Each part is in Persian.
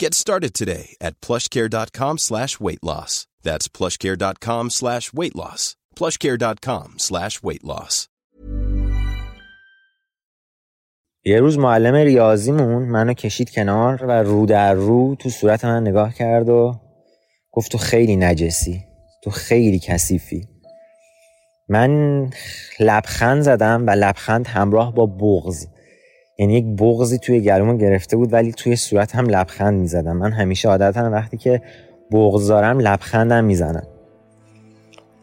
Get started today at plushcare.com slash weight loss. That's plushcare.com slash weight loss. plushcare.com slash weight loss. یه روز معلم ریاضیمون منو کشید کنار و رو در رو تو صورت من نگاه کرد و گفت تو خیلی نجسی تو خیلی کثیفی من لبخند زدم و لبخند همراه با بغز یعنی یک بغزی توی گلومو گرفته بود ولی توی صورت هم لبخند می‌زدم. من همیشه عادتا وقتی که بغز دارم لبخندم می‌زنم.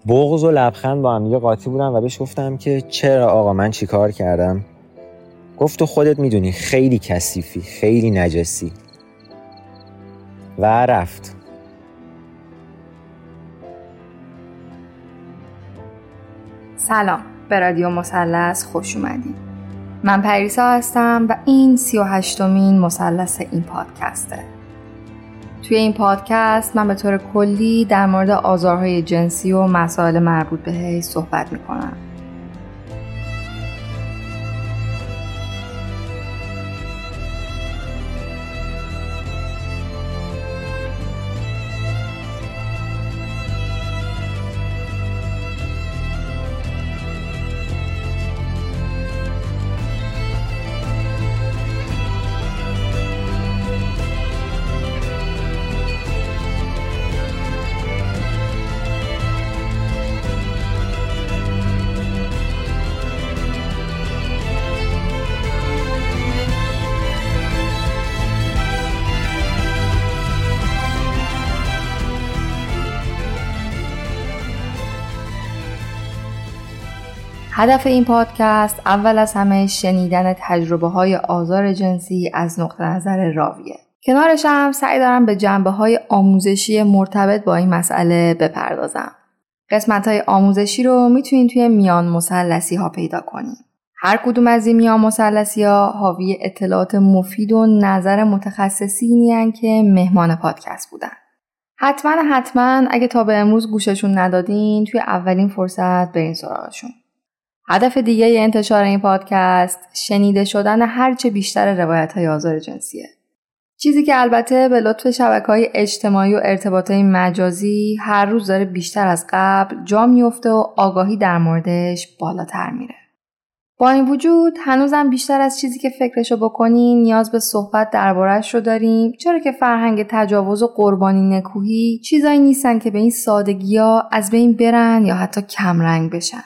بغز و لبخند با هم یه قاطی بودم و بهش گفتم که چرا آقا من چیکار کردم؟ گفت تو خودت می‌دونی خیلی کثیفی خیلی نجسی. و رفت. سلام. به رادیو مثلث خوش اومدید من پریسا هستم و این سی و هشتمین مثلث این پادکسته. توی این پادکست من به طور کلی در مورد آزارهای جنسی و مسائل مربوط بهش صحبت می‌کنم. هدف این پادکست اول از همه شنیدن تجربه های آزار جنسی از نقطه نظر راویه. کنارش هم سعی دارم به جنبه های آموزشی مرتبط با این مسئله بپردازم. قسمت های آموزشی رو می‌تونید توی میان مسلسی ها پیدا کنید. هر کدوم از این میان مسلسی ها حاوی اطلاعات مفید و نظر متخصصینی که مهمان پادکست بودن. حتما حتما اگه تا به امروز گوششون ندادین توی اولین فرصت برین سراغشون. هدف دیگه انتشار این پادکست شنیده شدن هرچه بیشتر روایت های آزار جنسیه. چیزی که البته به لطف شبکه های اجتماعی و ارتباط های مجازی هر روز داره بیشتر از قبل جا میفته و آگاهی در موردش بالاتر میره. با این وجود هنوزم بیشتر از چیزی که فکرشو بکنین نیاز به صحبت دربارهش رو داریم چرا که فرهنگ تجاوز و قربانی نکوهی چیزایی نیستن که به این سادگی ها از بین برن یا حتی کمرنگ بشن.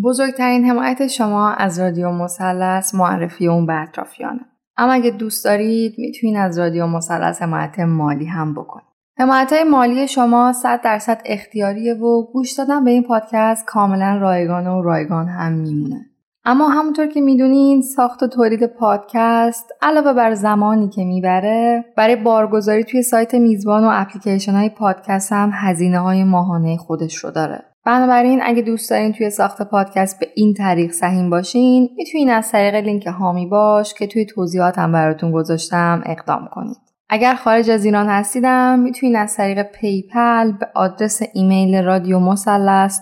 بزرگترین حمایت شما از رادیو مثلث معرفی اون به اطرافیانه. اما اگه دوست دارید می‌تونید از رادیو مثلث حمایت مالی هم بکنید. حمایت مالی شما 100 درصد اختیاریه و گوش دادن به این پادکست کاملا رایگان و رایگان هم میمونه. اما همونطور که می‌دونین ساخت و تولید پادکست علاوه بر زمانی که می‌بره برای بارگذاری توی سایت میزبان و اپلیکیشن های پادکست هم هزینه های ماهانه خودش رو داره. بنابراین اگه دوست دارین توی ساخت پادکست به این طریق سهیم باشین می‌تونین از طریق لینک هامی باش که توی توضیحاتم براتون گذاشتم اقدام کنید. اگر خارج از ایران هستیدم می‌تونین از طریق PayPal به آدرس ایمیل رادیو مثلث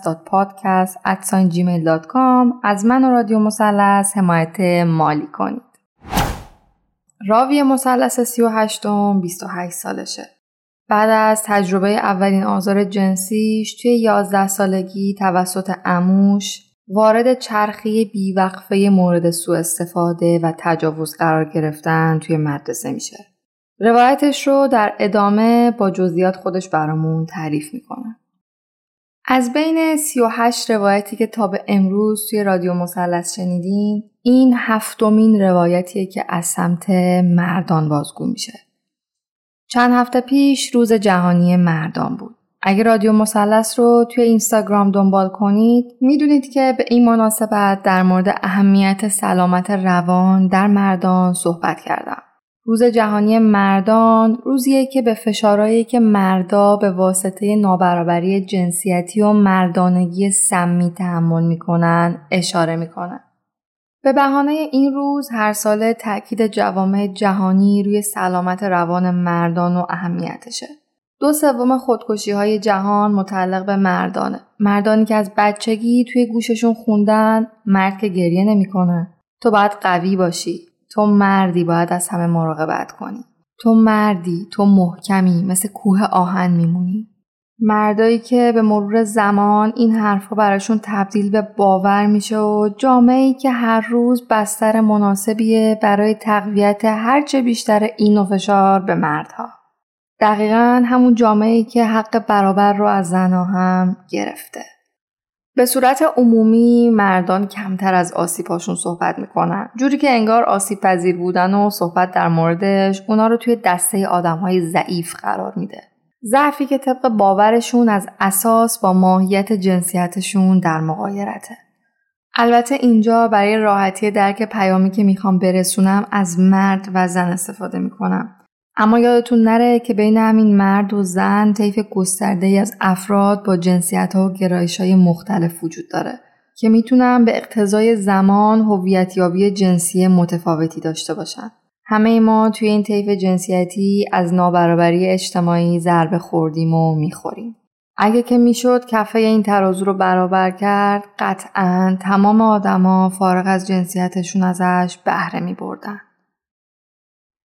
از من و رادیو مثلث حمایت مالی کنید. راوی مثلث 38 28 سالشه. بعد از تجربه اولین آزار جنسیش توی 11 سالگی توسط عموش وارد چرخه‌ی بیوقفه مورد سوء استفاده و تجاوز قرار گرفتن توی مدرسه میشه. روایتش رو در ادامه با جزئیات خودش برامون تعریف می‌کنه. از بین 38 روایتی که تا به امروز توی رادیو مثلث شنیدین این هفتمین روایتیه که از سمت مردان بازگو میشه. چند هفته پیش روز جهانی مردان بود. اگه رادیو مثلث رو توی اینستاگرام دنبال کنید می‌دونید که به این مناسبت در مورد اهمیت سلامت روان در مردان صحبت کردم. روز جهانی مردان روزیه که به فشارهایی که مردا به واسطه نابرابری جنسیتی و مردانگی سمی تحمل می‌کنن اشاره می‌کنن. به بهانه این روز هر ساله تاکید جوامع جهانی روی سلامت روان مردان و اهمیتشه. دو سوم خودکشی های جهان متعلق به مردانه. مردانی که از بچگی توی گوششون خوندن مرد که گریه نمی‌کنه. تو باید قوی باشی. تو مردی باید از همه مراقبت کنی. تو مردی، تو محکمی مثل کوه آهن میمونی. مردایی که به مرور زمان این حرفها براشون تبدیل به باور میشه و جامعه که هر روز بستر مناسبیه برای تقویت هرچه بیشتر این و فشار به مردها. دقیقا همون جامعه که حق برابر رو از زنها هم گرفته. به صورت عمومی مردان کمتر از آسیبهاشون صحبت می‌کنن جوری که انگار آسیب پذیر بودن و صحبت در موردش اونا رو توی دسته آدم های ضعیف قرار میده ضعفی که طبق باورشون از اساس با ماهیت جنسیتشون در مقایرته البته اینجا برای راحتی درک پیامی که می‌خوام برسونم از مرد و زن استفاده می‌کنم اما یادتون نره که بین همین مرد و زن طیف گسترده ای از افراد با جنسیت ها و گرایش های مختلف وجود داره که می‌تونن به اقتضای زمان هویتیابی جنسی متفاوتی داشته باشن. همه ما توی این طیف جنسیتی از نابرابری اجتماعی ضربه خوردیم و می‌خوریم. اگه که می‌شد کفه این ترازو رو برابر کرد قطعا تمام آدما فارغ از جنسیتشون ازش بهره می بردن.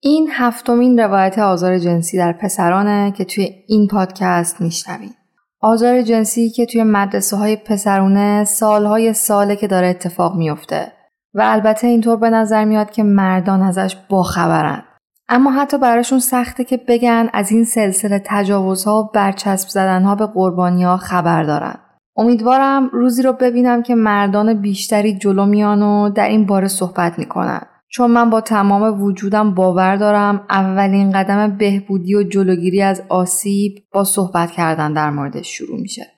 این هفتمین روایت آزار جنسی در پسرانه که توی این پادکست میشنوید. آزار جنسی که توی مدرسه های پسرونه سالهای ساله که داره اتفاق میفته و البته اینطور به نظر میاد که مردان ازش باخبرن. اما حتی براشون سخته که بگن از این سلسله تجاوزها و برچسب زدنها به قربانی ها خبر دارن. امیدوارم روزی رو ببینم که مردان بیشتری جلو میان و در این باره صحبت می‌کنن. چون من با تمام وجودم باور دارم اولین قدم بهبودی و جلوگیری از آسیب با صحبت کردن در موردش شروع میشه.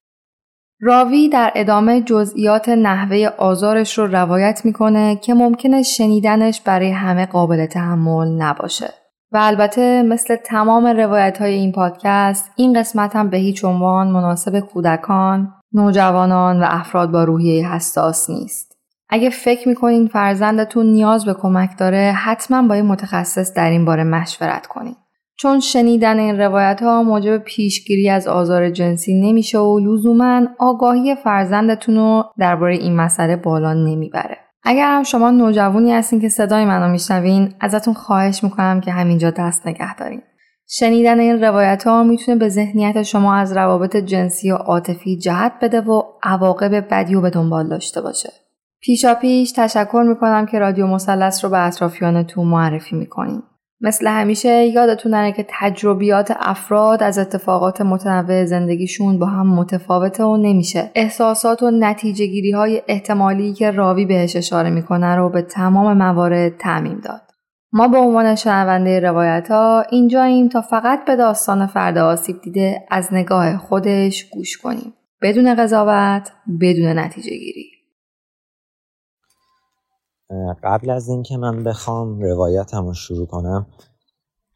راوی در ادامه جزئیات نحوه آزارش رو روایت می‌کنه که ممکنه شنیدنش برای همه قابل تحمل نباشه. و البته مثل تمام روایت های این پادکست این قسمت هم به هیچ عنوان مناسب کودکان، نوجوانان و افراد با روحیه حساس نیست. اگه فکر می‌کنین فرزندتون نیاز به کمک داره حتما با یه متخصص در این باره مشورت کنین. چون شنیدن این روایت ها موجب پیشگیری از آزار جنسی نمیشه و لزوما آگاهی فرزندتون رو درباره این مسئله بالا نمی‌بره. اگر هم شما نوجوانی هستین که صدای منو میشنوین ازتون خواهش می‌کنم که همینجا دست نگه دارین. شنیدن این روایت ها می‌تونه به ذهنیت شما از روابط جنسی و عاطفی جهت بده و عواقب بدی و به دنبال داشته باشه. پیشا پیش تشکر می‌کنم که رادیو مثلث رو به اطرافیانتون معرفی می‌کنیم. مثل همیشه یادتون نره که تجربیات افراد از اتفاقات متنوع زندگیشون با هم متفاوته و نمیشه احساسات و نتیجه گیری های احتمالی که راوی بهش اشاره می‌کنه رو به تمام موارد تعمیم داد. ما به عنوان شنونده روایت ها اینجاییم تا فقط به داستان فرد آسیب دیده از نگاه خودش گوش کنیم. بدون قضاوت، بدون نتیجه گیری. قبل از اینکه من بخوام روایتم رو شروع کنم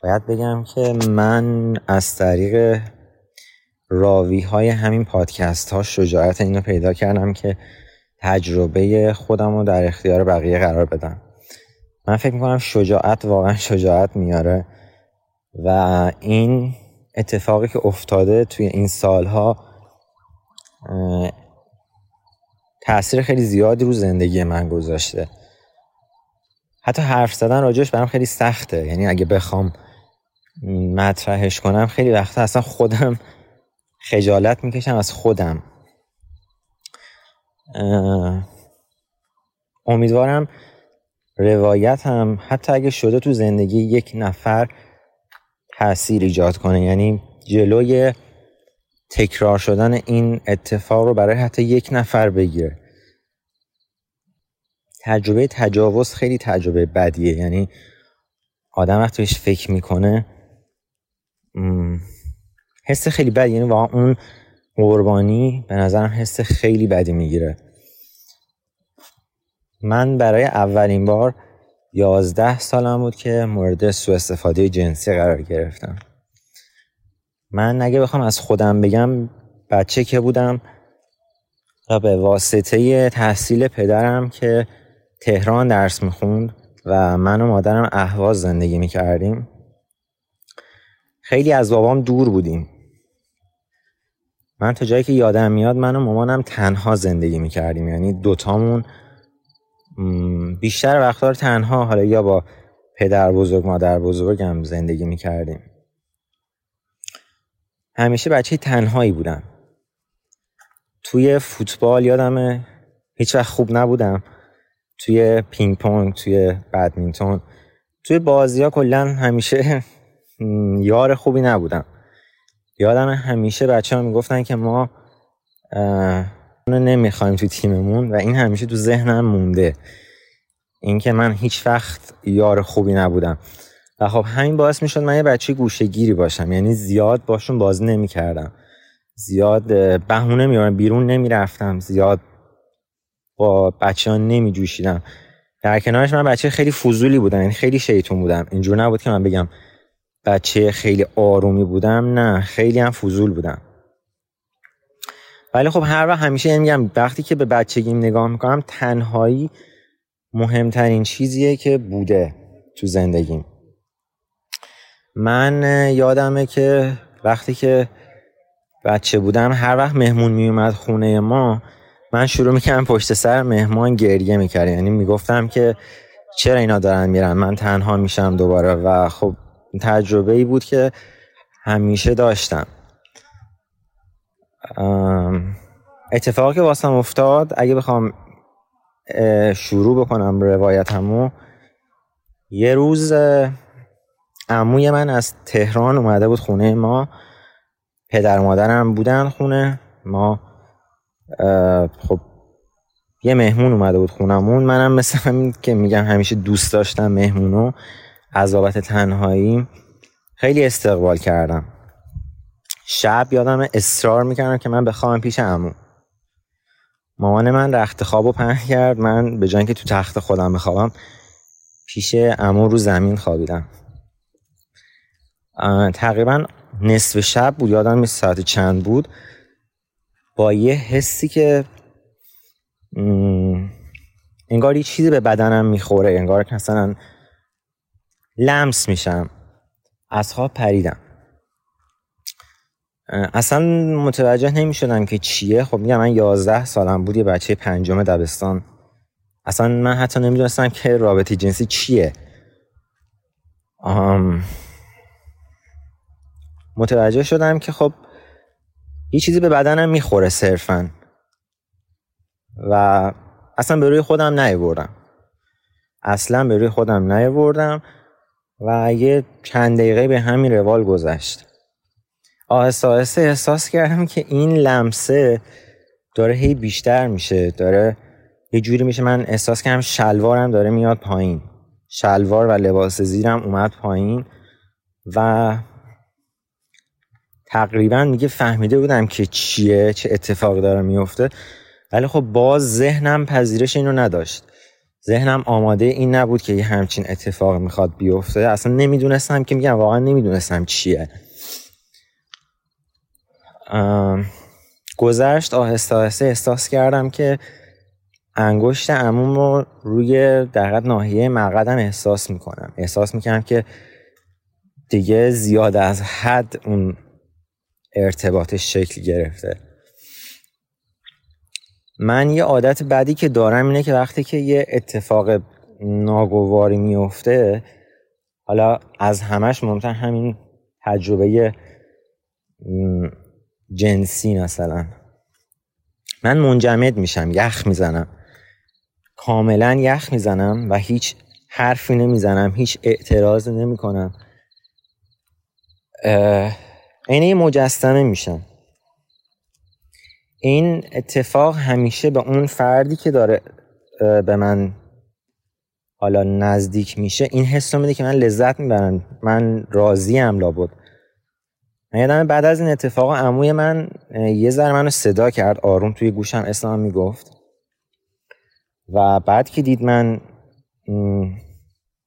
باید بگم که من از طریق راوی های همین پادکست ها شجاعت اینو پیدا کردم که تجربه خودم رو در اختیار بقیه قرار بدم. من فکر می‌کنم شجاعت واقعا شجاعت میاره و این اتفاقی که افتاده توی این سالها تاثیر خیلی زیادی رو زندگی من گذاشته. حتی حرف زدن راجعش برام خیلی سخته. یعنی اگه بخوام مطرحش کنم خیلی وقتا اصلا خودم خجالت می‌کشم از خودم. امیدوارم روایت هم حتی اگه شده تو زندگی یک نفر تاثیر ایجاد کنه. یعنی جلوی تکرار شدن این اتفاق رو برای حتی یک نفر بگیره. تجربه تجاوز خیلی تجربه بدیه. یعنی آدم وقتی بهش فکر می‌کنه حس خیلی بدی. یعنی واقعا اون قربانی به نظرم حس خیلی بدی می‌گیره. من برای اولین بار یازده سالم بود که مورد سوء استفاده جنسی قرار گرفتم. من اگه بخوام از خودم بگم بچه که بودم و به واسطه تحصیل پدرم که تهران درس می‌خوند و من و مادرم اهواز زندگی می‌کردیم. خیلی از بابام دور بودیم. من تا جایی که یادم میاد من و مامانم تنها زندگی می‌کردیم. یعنی دوتامون بیشتر وقتا رو تنها حالا یا با پدر بزرگ مادر بزرگم زندگی می‌کردیم. همیشه بچه تنهایی بودم. توی فوتبال یادمه هیچ وقت خوب نبودم. توی پینگ پونگ توی بدمینتون توی بازی ها کلا همیشه یار خوبی نبودم. یادم همیشه بچه ها می‌گفتن که ما نمی‌خوایم تو تیممون و این همیشه تو ذهنم مونده. اینکه من هیچ وقت یار خوبی نبودم. و خب همین باعث می‌شد من یه بچه گوشه گیری باشم. یعنی زیاد باشون بازی نمی‌کردم. زیاد بهونه میارم بیرون نمی‌رفتم. زیاد با نمی جوشیدم در کنارش من بچه خیلی فضولی بودم یعنی خیلی شیطون بودم. اینجور نبود که من بگم بچه خیلی آرومی بودم نه خیلی هم فضول بودم. ولی خب هر وقت همیشه یعنی میگم وقتی که به بچگیم نگاه می‌کنم تنهایی مهمترین چیزیه که بوده تو زندگیم. من یادمه که وقتی که بچه بودم هر وقت مهمون میومد خونه ما من شروع می‌کردم پشت سر مهمان گریه می‌کردم. یعنی می‌گفتم که چرا اینا دارن میرن؟ من تنها میشم دوباره. و خب تجربه ای بود که همیشه داشتم. اتفاقی که واسم افتاد اگه بخوام شروع بکنم روایتمو یه روز عموی من از تهران اومده بود خونه ما. پدر مادرم بودن خونه ما. خب یه مهمون اومده بود خونمون. منم مثل همین که میگم همیشه دوست داشتم مهمونو از بابت تنهایی خیلی استقبال کردم. شب یادم اصرار می‌کردم که من بخوام پیش عمو. مامان من رخت خواب و پهن کرد. من به جای که تو تخت خودم بخوابم پیش عمو رو زمین خوابیدم. تقریبا نصف شب بود. یادم ساعت چند بود. یه حسی که انگار یه چیزی به بدنم می‌خوره انگار که مثلا لمس میشم. از خواب پریدم. اصلا متوجه نمی‌شدم که چیه. خب میگم من یازده سالم بود یه بچه پنجم دبستان. اصلا من حتی نمی‌دونستم که رابطه جنسی چیه. آم... متوجه شدم که خب یه چیزی به بدنم می‌خوره صرفا. و اصلا به روی خودم نیاوردم. اصلا به روی خودم نیاوردم و یه چند دقیقه به همین روال گذشت. آهسته آهسته احساس کردم که این لمسه داره هی بیشتر میشه داره یه جوری میشه. من احساس کردم شلوارم داره میاد پایین. شلوار و لباس زیرم اومد پایین و تقریبا میگه فهمیده بودم که چیه چه اتفاق داره میفته. ولی خب باز ذهنم پذیرش اینو نداشت. ذهنم آماده این نبود که یه همچین اتفاق می‌خواد بیفته. اصلا نمی‌دونستم که میگم واقعا نمی‌دونستم چیه. گذشت آهسته آهسته احساس کردم که انگشت عموم رو روی در ناحیه مقدم احساس می‌کنم. احساس می‌کنم که دیگه زیاد از حد اون ارتباطش شکل گرفته. من یه عادت بعدی که دارم اینه که وقتی که یه اتفاق ناگواری میفته حالا از همش ممکن همین تجربه جنسی مثلا. من منجمد میشم یخ می‌زنم. کاملا یخ می‌زنم و هیچ حرفی نمی‌زنم هیچ اعتراض نمی‌کنم. عینه مجسمه میشم این اتفاق همیشه به اون فردی که داره به من حالا نزدیک میشه این حس میده که من لذت می‌برم. من راضی ام لابد. من یادم بعد از این اتفاق عموی من یه ذره منو صدا کرد آروم توی گوشم اسلام می‌گفت. و بعد که دید من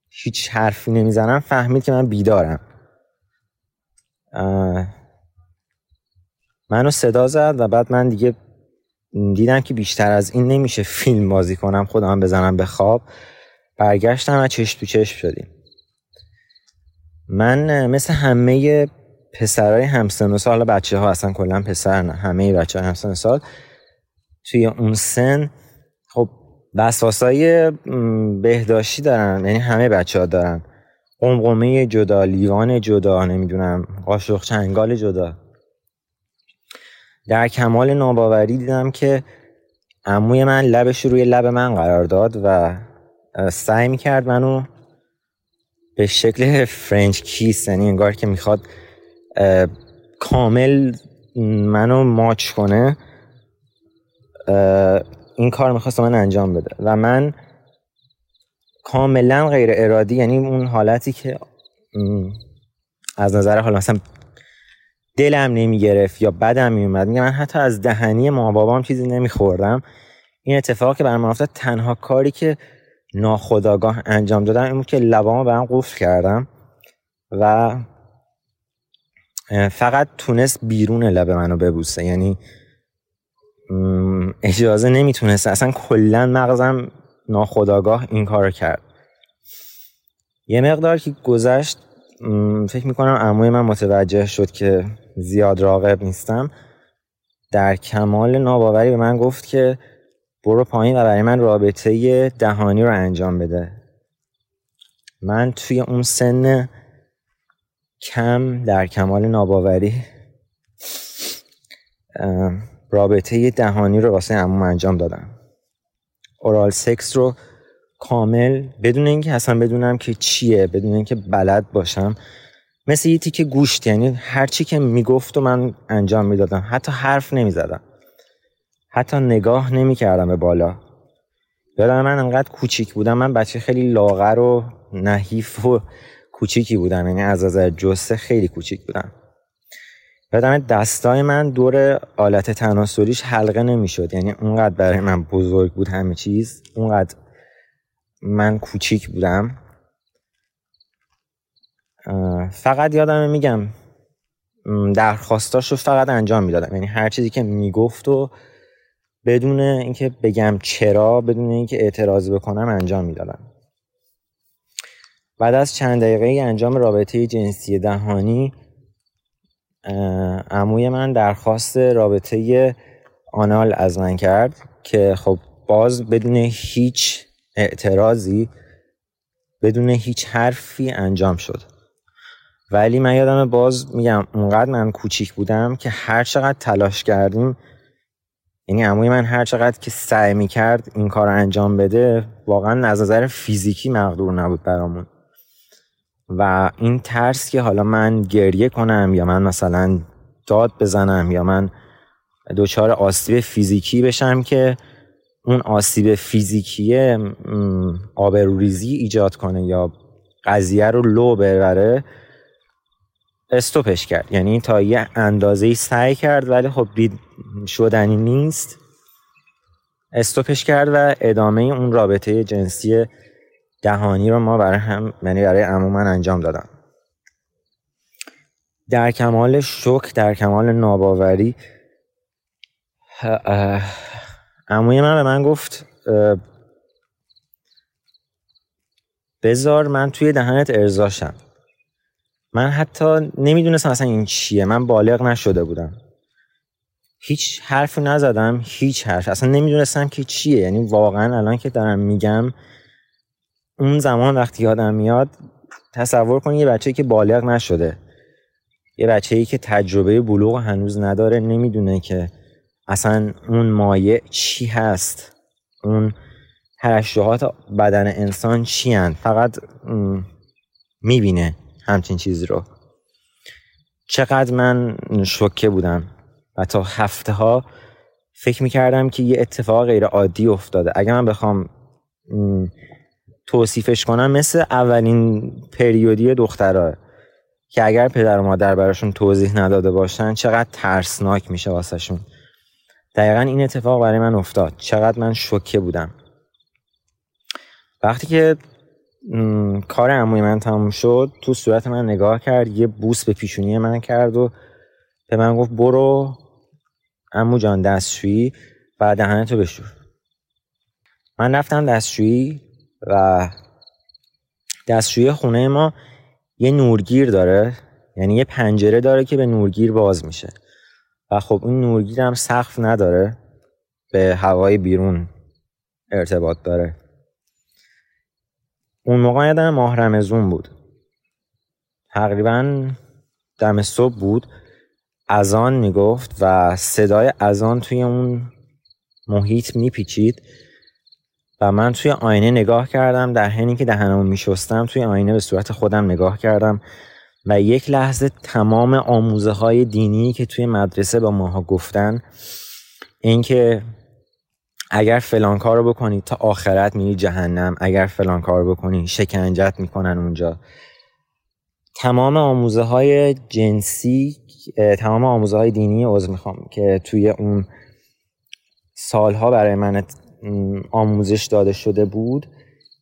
هیچ حرفی نمی‌زنم فهمید که من بیدارم. منو صدا زد و بعد من دیگه دیدم که بیشتر از این نمیشه فیلم بازی کنم خودم بزنم به خواب. برگشتم و چشم تو چشم شدیم. من مثل همه پسرای همسن و سال بچه ها اصلا کلا پسر نه همه بچه های همسن سال توی اون سن خب وسواسای بهداشتی دارن یعنی همه بچه ها دارن. قمقمه جدا لیوان جدا نمی‌دونم قاشق چنگال جدا. در کمال ناباوری دیدم که عموی من لبش روی لب من قرار داد و سعی می‌کرد منو به شکل فرنچ کیس یعنی انگار که می‌خواد کامل منو ماچ کنه این کار می‌خواست من انجام بده. و من کاملا غیر ارادی یعنی اون حالتی که از نظر حالا مثلا دلم نمی‌گرفت یا بدم میومد میگم من حتی از دهنی ما بابام چیزی نمیخوردم. این اتفاق که برام افتاد تنها کاری که ناخداگاه انجام دادم این بود که لبامو برام قفل کردم و فقط تونست بیرون لب منو ببوسه. یعنی اجازه نمی‌تونست. اصلا کلا مغزم ناخداگاه این کار کرد. یه مقدار که گذشت فکر می‌کنم عموی من متوجه شد که زیاد راقب نیستم. در کمال ناباوری به من گفت که برو پایین و برای من رابطه دهانی رو انجام بده. من توی اون سن کم در کمال ناباوری رابطه دهانی رو واسه عموم انجام دادم. اورال سکس رو کامل بدون اینکه اصلا بدونم که چیه بدون اینکه بلد باشم. مثل یه تیکه گوشت یعنی هر چی که می‌گفت و من انجام می‌دادم. حتی حرف نمی‌زدم. حتی نگاه نمی‌کردم به بالا. یادم من انقدر کوچیک بودم. من بچه خیلی لاغر و نحیف و کوچیکی بودم. یعنی از نظر جسه خیلی کوچیک بودم. یادم دستای من دور آلت تناسلیش حلقه نمی‌شد. یعنی اونقدر برای من بزرگ بود همه چیز. اونقدر من کوچیک بودم. فقط یادم میگم درخواستاش فقط انجام می‌دادم. یعنی هر چیزی که می‌گفت و بدون اینکه بگم چرا بدون اینکه اعتراض بکنم انجام می‌دادم. بعد از چند دقیقه انجام رابطه جنسی دهانی عموی من درخواست رابطه آنال از من کرد که خب باز بدون هیچ اعتراضی بدون هیچ حرفی انجام شد. ولی من یادم باز میگم اونقدر من کوچیک بودم که هر چقدر تلاش کردیم یعنی عموی من هر چقدر که سعی می‌کرد این کار انجام بده واقعا از نظر فیزیکی مقدور نبود برامون. و این ترس که حالا من گریه کنم یا من مثلا داد بزنم یا من دچار آسیب فیزیکی بشم که اون آسیب فیزیکی آبروریزی ایجاد کنه یا قضیه رو لو ببره استوپش کرد. یعنی تا یه اندازه سعی کرد ولی خب دید شدنی نیست. استوپش کرد و ادامه اون رابطه جنسی دهانی رو ما برای هم یعنی برای عموما انجام دادم در کمال شک در کمال ناباوری عموی من به من گفت بذار من توی دهنت ارزاشم من حتی نمی‌دونستم اصلا این چیه. من بالغ نشده بودم. هیچ حرفی نزدم هیچ حرف. اصلا نمی‌دونستم که چیه. یعنی واقعا الان که دارم میگم اون زمان وقتی یادم میاد تصور کن یه بچه که بالغ نشده. یه بچه ای که تجربه بلوغ هنوز نداره نمی‌دونه که اصلا اون مایع چی هست. اون ترشحات بدن انسان چی هست فقط می‌بینه همچین چیزی رو. چقدر من شوکه بودم و تا هفته ها فکر می‌کردم که یه اتفاق غیر عادی افتاده. اگر من بخوام توصیفش کنم مثل اولین پریودی دخترها که اگر پدر و مادر براشون توضیح نداده باشن چقدر ترسناک میشه واسهشون. دقیقا این اتفاق برای من افتاد. چقدر من شوکه بودم. وقتی که کار عموی من تموم شد تو صورت من نگاه کرد یه بوس به پیشونی من کرد و به من گفت برو امو جان دستشویی و دهنتو بشور. من رفتم دستشویی و دستشویی خونه ما یه نورگیر داره یعنی یه پنجره داره که به نورگیر باز میشه. و خب اون نورگیر هم سقف نداره به هوای بیرون ارتباط داره. اون موقع یادم ماه رمزون بود. تقریبا دم صبح بود. اذان می‌گفت و صدای اذان توی اون محیط میپیچید. و من توی آینه نگاه کردم در حینی که دهنمو میشستم توی آینه به صورت خودم نگاه کردم و یک لحظه تمام آموزه های دینی که توی مدرسه با ماها گفتن اینکه اگر فلان کار رو بکنی تا آخرت میری جهنم اگر فلان کار رو بکنی شکنجت می‌کنن اونجا. تمام آموزه های جنسی تمام آموزه های دینی عضو می‌خوام که توی اون سالها برای من آموزش داده شده بود.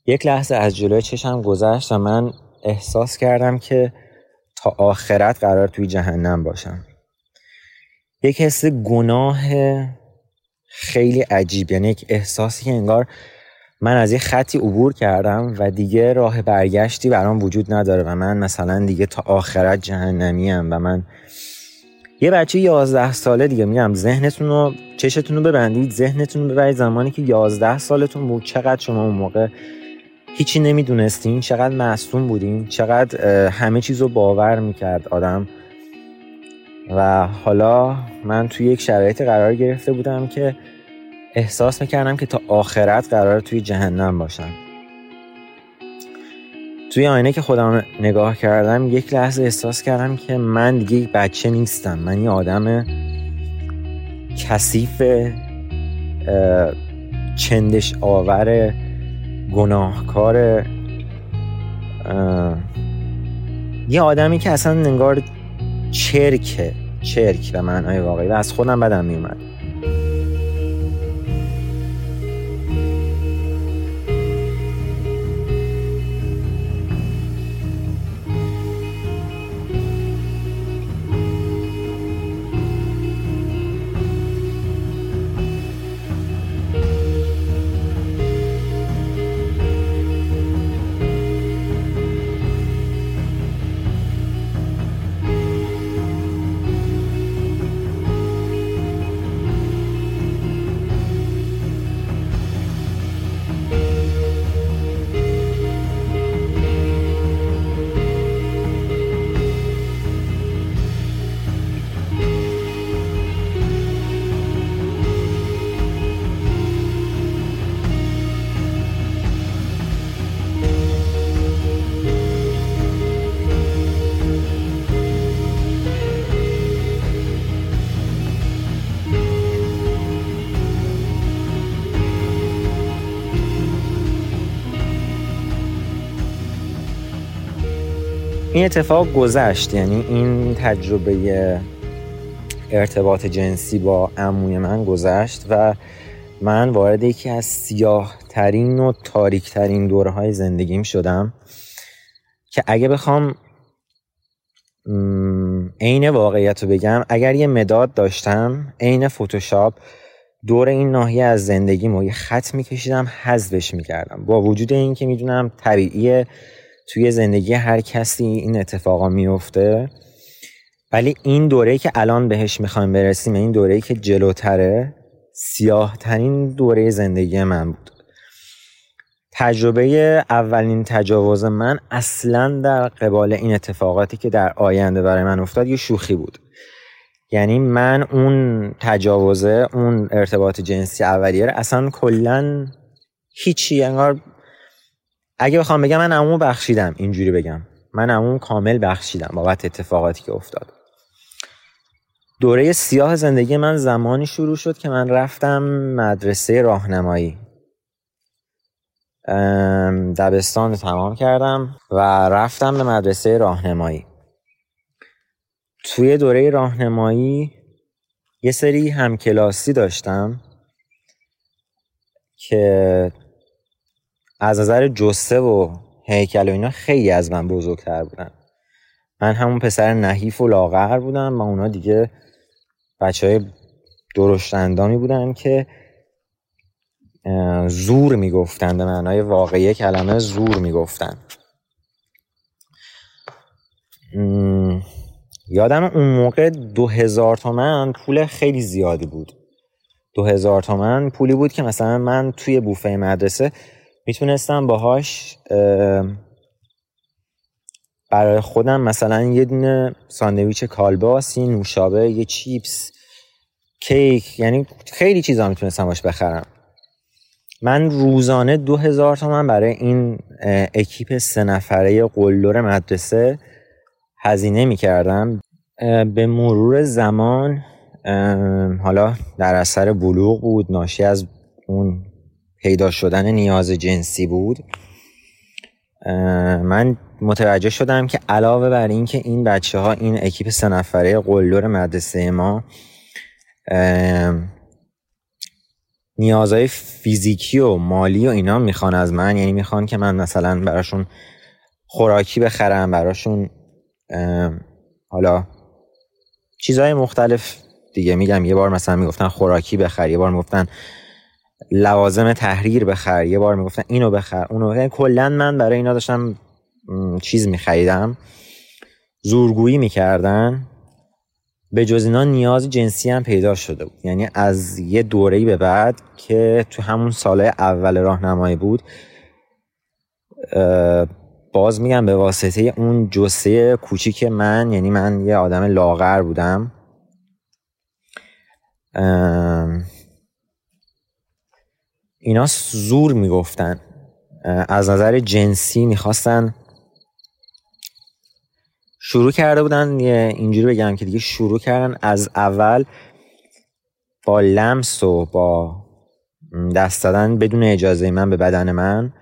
یک لحظه از جلوی چشم گذشت و من احساس کردم که تا آخرت قرار توی جهنم باشم. یک حس گناه خیلی عجیب یعنی یک احساسی که انگار من از یه خطی عبور کردم و دیگه راه برگشتی برام وجود نداره و من مثلا دیگه تا آخرت جهنمیم و من یه بچه یازده ساله دیگه میگم ذهنتون رو چشتون رو ببندید ذهنتون رو ببرید زمانی که یازده سالتون بود. چقدر شما اون موقع هیچی نمی‌دونستین چقدر معصوم بودین چقدر همه چیز رو باور می‌کرد آدم. و حالا من توی یک شرایط قرار گرفته بودم که احساس می‌کردم که تا آخرت قرار توی جهنم باشم. توی آینه که خودم نگاه کردم یک لحظه احساس کردم که من دیگه یک بچه نیستم. من یه آدم کثیف چندش آور گناهکار یه آدمی که اصلا انگار چرکه چرک به معنای واقعی. و از خودم بدم میومد این اتفاق گذشت یعنی این تجربه ارتباط جنسی با عموی من گذشت و من وارد یکی از سیاه ترین و تاریک ترین دوره های زندگیم شدم که اگه بخوام عین واقعیت رو بگم اگر یه مداد داشتم عین فتوشاپ دور این ناحیه از زندگیمو یه خط میکشیدم حذفش می‌کردم. با وجود اینکه می‌دونم طبیعیه توی زندگی هر کسی این اتفاقا میفته. ولی این دوره که الان بهش می‌خوایم برسیم این دوره که جلوتره سیاه ترین دوره زندگی من بود. تجربه اولین تجاوز من اصلا در قبال این اتفاقاتی که در آینده برای من افتاد یه شوخی بود. یعنی من اون تجاوزه اون ارتباط جنسی اولیه اصلا کلا هیچی انگار اگه بخوام بگم من عموم بخشیدم اینجوری بگم. من عموم کامل بخشیدم بابت اتفاقاتی که افتاد. دوره سیاه زندگی من زمانی شروع شد که من رفتم مدرسه راهنمایی. دبستان رو تمام کردم و رفتم به مدرسه راهنمایی. توی دوره راهنمایی یه سری همکلاسی داشتم که از نظر جسه و هیکل و اینا خیلی از من بزرگتر بودن. من همون پسر نحیف و لاغر بودم و اونا دیگه بچه های درشتندامی بودن که زور می‌گفتن به معنای واقعی کلمه زور می‌گفتن. یادم اون موقع دو هزار تومن پول خیلی زیادی بود. دو هزار تومن پولی بود که مثلا من توی بوفه مدرسه می‌تونستم باهاش برای خودم مثلا یه دونه ساندویچ کالباس نوشابه یه چیپس کیک یعنی خیلی چیزا می‌تونستم باش بخرم. من روزانه دو هزار تومن برای این اکیپ سه نفره قلدر مدرسه هزینه می‌کردم. به مرور زمان حالا در اثر بلوغ بود ناشی از اون پیدا شدن نیاز جنسی بود. من متوجه شدم که علاوه بر اینکه این بچه ها این اکیپ سه نفره قلدر مدرسه ما نیازهای فیزیکی و مالی و اینا می‌خوان از من. یعنی می‌خوان که من مثلا براشون خوراکی بخرم براشون حالا چیزهای مختلف دیگه. میگم یه بار مثلا می‌گفتن خوراکی بخر یه بار می‌گفتن لوازم تحریر بخر. یه بار می‌گفتن اینو بخر اونو یعنی کلا من برای اینا داشتم چیز میخریدم. زورگویی می‌کردن. به جز اینا نیاز جنسی هم پیدا شده بود. یعنی از یه دوره به بعد که تو همون سالهای اول راهنمایی بود باز میگم به واسطه اون جسه کوچیک من یعنی من یه آدم لاغر بودم. اینا زور می‌گفتن. از نظر جنسی می‌خواستن شروع کرده بودن. اینجوری بگم که دیگه شروع کردن از اول با لمس و با دست دادن بدون اجازه من به بدن من.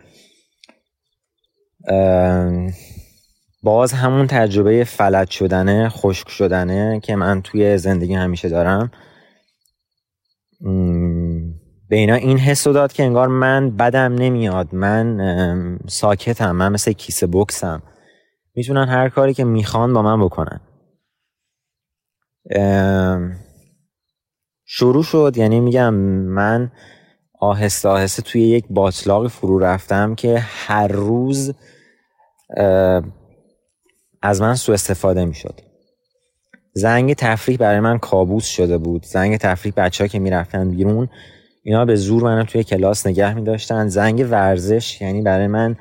باز همون تجربه فلج شدنه خشک شدنه که من توی زندگی همیشه دارم. به اینا این حس داد که انگار من بدم نمیاد من ساکتم من مثل کیسه بکسم. می‌تونن هر کاری که می‌خوان با من بکنن. شروع شد یعنی میگم من آهسته آهسته توی یک باطلاق فرو رفتم که هر روز از من سوء استفاده می‌شد. زنگ تفریح برای من کابوس شده بود. زنگ تفریح بچه ها که می‌رفتن بیرون اینا به زور منو توی کلاس نگه میداشتن. زنگ ورزش یعنی برای من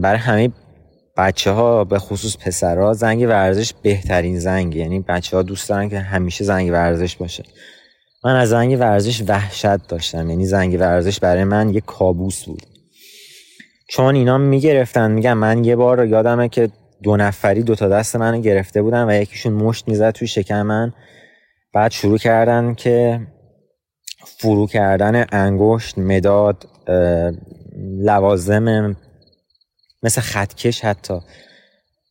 برای همه بچه ها به خصوص پسرها زنگ ورزش بهترین زنگ. یعنی بچه ها دوست دارن که همیشه زنگ ورزش باشه. من از زنگ ورزش وحشت داشتم. یعنی زنگ ورزش برای من یه کابوس بود. چون اینا می‌گرفتن میگم من یه بار یادمه که دو نفری دو تا دست منو گرفته بودن و یکیشون مشت می‌زد توی شکم من. بعد شروع کردن که فرو کردن انگشت مداد لوازم مثل خطکش حتی.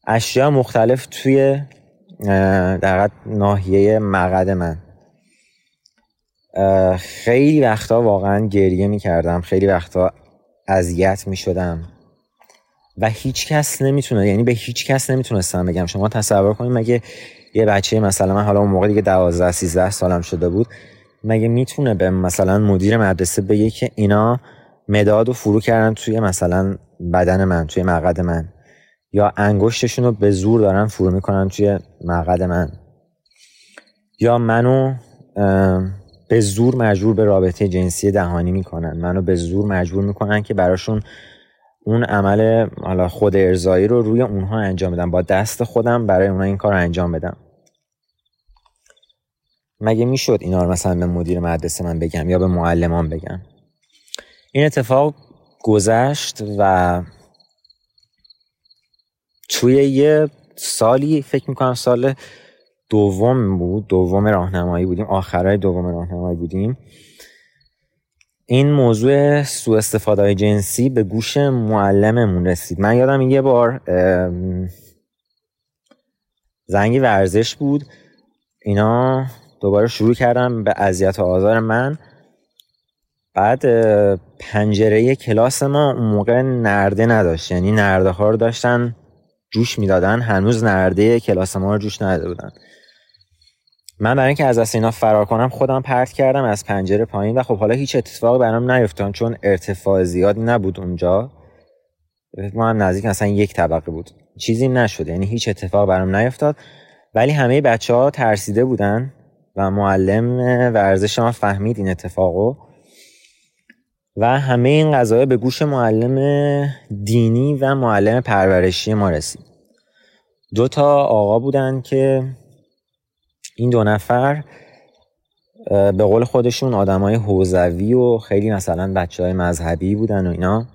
اشیاء مختلف توی در ناحیه مقد من. خیلی وقتا واقعا گریه می‌کردم خیلی وقتا اذیت می‌شدم. و هیچ کس نمی‌تونه یعنی به هیچ کس نمی‌تونستم بگم. شما تصور کنید مگه یه بچه مثلا من حالا اون موقع دیگه 12 13 سالم شده بود مگه می‌تونه به مثلا مدیر مدرسه بگه که اینا مداد و فرو کردن توی مثلا بدن من توی مقد من؟ یا انگشتشون رو به زور دارن فرو می‌کنن توی مقد من؟ یا منو به زور مجبور به رابطه جنسی دهانی می‌کنن؟ منو به زور مجبور می‌کنن که براشون اون عمل حالا خود ارزایی رو روی اونها انجام بدم با دست خودم برای اونها این کار رو انجام بدم. مگه می‌شد اینا رو مثلا به مدیر مدرسه من بگم یا به معلمان بگم؟ این اتفاق گذشت و توی یه سالی فکر می‌کنم سال دوم بود دوم راهنمایی بودیم آخرای دوم راهنمایی بودیم. این موضوع سوء استفاده جنسی به گوش معلممون رسید. من یادم یه بار زنگ ورزش بود. اینا دوباره شروع کردم به اذیت و آزار من. بعد پنجره کلاس ما اون موقع نرده نداشت. یعنی نرده ها رو داشتن جوش می‌دادن. هنوز نرده کلاس ما رو جوش نداده بودن. من برای اینکه از دست اینا فرار کنم خودم پرت کردم از پنجره پایین و خب حالا هیچ اتفاقی برام نیفتاد چون ارتفاع زیاد نبود اونجا. ما هم نزدیک مثلا یک طبقه بود. چیزی نشد. یعنی هیچ اتفاق برام نیفتاد. ولی همه بچه ها ترسیده بودن. و معلم ورزش ما فهمید این اتفاقو. و همه این قضایه به گوش معلم دینی و معلم پرورشی ما رسید. دو تا آقا بودن که این دو نفر به قول خودشون آدم های حوزوی و خیلی مثلا بچه های مذهبی بودن و اینا.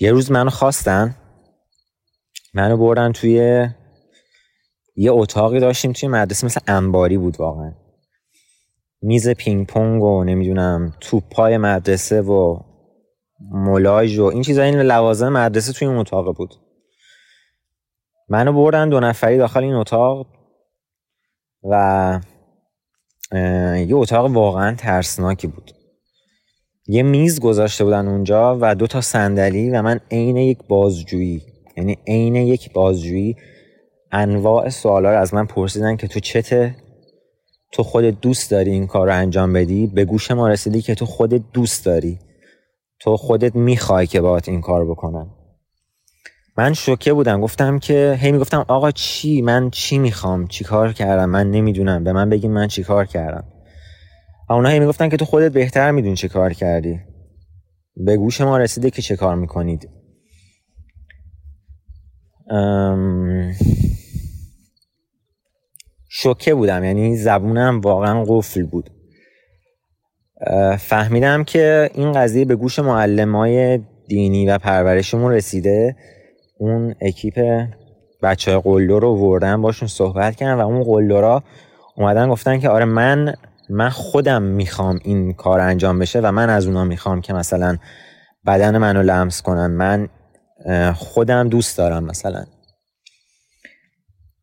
یه روز منو خواستن منو بردن توی یه اتاقی داشتیم توی مدرسه مثل انباری بود واقعا. میز پینگ پونگ و نمی‌دونم توپای مدرسه و مولاژ و این چیزا این لوازم مدرسه توی اون اتاق بود. منو بردن دو نفری داخل این اتاق و یه اتاق واقعا ترسناکی بود. یه میز گذاشته بودن اونجا و دو تا صندلی و من عین یک بازجویی یعنی عین یک بازجویی انواع سوالا رو از من پرسیدن که تو چته تو خودت دوست داری این کار رو انجام بدی؟ به گوش ما رسیدی که تو خودت دوست داری. تو خودت می‌خوای که باهات این کار بکنن. من شوکه بودم. گفتم که هی می‌گفتم آقا چی؟ من چی می‌خوام؟ چی کار کردم؟ من نمی‌دونم. به من بگین من چی کار کردم. اونا هی می‌گفتن که تو خودت بهتر می‌دونی چی کار کردی. به گوش ما رسیده که چه کار می‌کنید. شوکه بودم. یعنی زبونم واقعا قفل بود. فهمیدم که این قضیه به گوش معلمای دینی و پرورشمون رسیده. اون اکیپ بچه های قلدر رو وردن باشون صحبت کردن و اون قلدرها اومدن گفتن که آره من من خودم می‌خوام این کار انجام بشه و من از اونا می‌خوام که مثلا بدن منو لمس کنن. من خودم دوست دارم مثلا.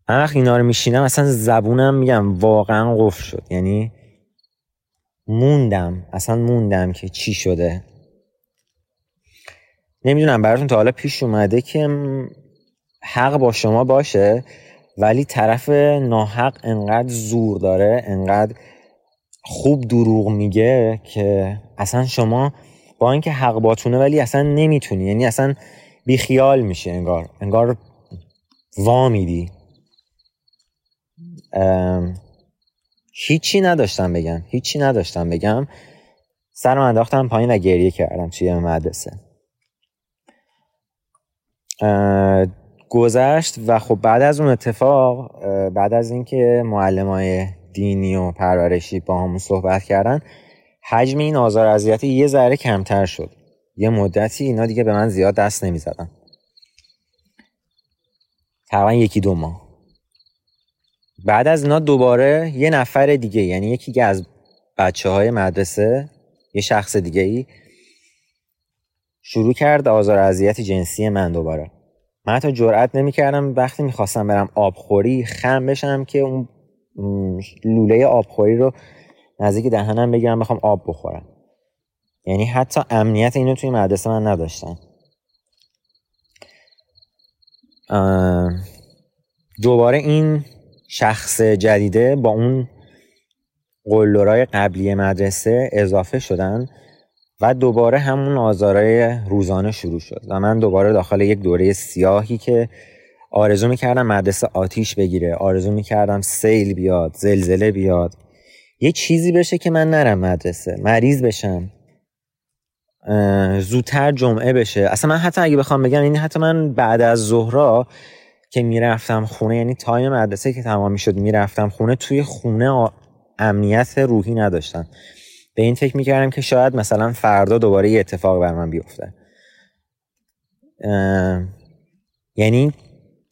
من وقت اینا رو میشینم اصلا زبونم میگم واقعا قفل شد. یعنی موندم اصلا موندم که چی شده. نمی‌دونم براتون تا حالا پیش اومده که حق با شما باشه ولی طرف ناحق انقدر زور داره انقدر خوب دروغ میگه که اصلا شما با اینکه حق باتونه ولی اصلا نمی‌تونی. یعنی اصلا بیخیال میشه انگار انگار وا میدی. هیچی نداشتم بگم هیچی نداشتم بگم. سرم انداختم پایین و گریه کردم توی مدرسه. گذشت و خب بعد از اون اتفاق بعد از اینکه معلم های دینی و پرورشی با همون صحبت کردن حجم این آزار اذیتی یه ذره کمتر شد. یه مدتی اینا دیگه به من زیاد دست نمی‌زدن. تقریبا یکی دو ماه. بعد از اینا دوباره یه نفر دیگه یعنی یکی از بچه های مدرسه یه شخص دیگه ای شروع کرد آزار اذیت جنسی من دوباره. من حتی جرئت نمی‌کردم وقتی می‌خواستم برم آبخوری خم بشم که اون لوله آبخوری رو نزدیک دهنم بگیرم بخوام آب بخورم. یعنی حتی امنیت اینو توی مدرسه من نداشتم دوباره این شخص جدیده با اون قلدرای قبلی مدرسه اضافه شدن و دوباره همون آزارای روزانه شروع شد و من دوباره داخل یک دوره سیاهی که آرزو می‌کردم مدرسه آتیش بگیره آرزو می‌کردم سیل بیاد زلزله بیاد. یه چیزی بشه که من نرم مدرسه مریض بشم. زودتر جمعه بشه. اصلا من حتی اگه بخوام بگم این حتی من بعد از ظهرا که می‌رفتم خونه یعنی تایم مدرسه که تمام می‌شد می‌رفتم خونه توی خونه امنیت روحی نداشتم. به این فکر می‌کردم که شاید مثلا فردا دوباره یه اتفاق بر من بیفته. یعنی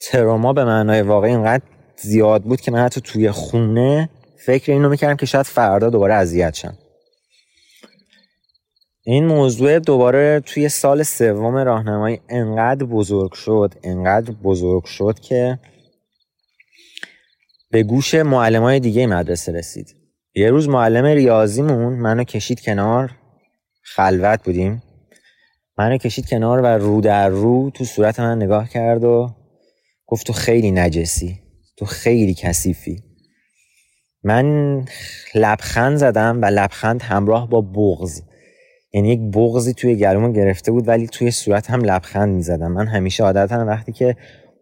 تروما به معنای واقعی اینقدر زیاد بود که من حتی توی خونه فکر اینو می‌کردم که شاید فردا دوباره اذیت شم. این موضوع دوباره توی سال سوم راهنمایی انقدر بزرگ شد انقدر بزرگ شد که به گوش معلم های دیگه مدرسه رسید. یه روز معلم ریاضیمون منو کشید کنار خلوت بودیم. منو کشید کنار و رو در رو تو صورت من نگاه کرد و گفت تو خیلی نجسی تو خیلی کثیفی. من لبخند زدم و لبخند همراه با بغز یعنی یک بغزی توی گلومو گرفته بود ولی توی صورت هم لبخند می‌زدم من همیشه عادتا وقتی که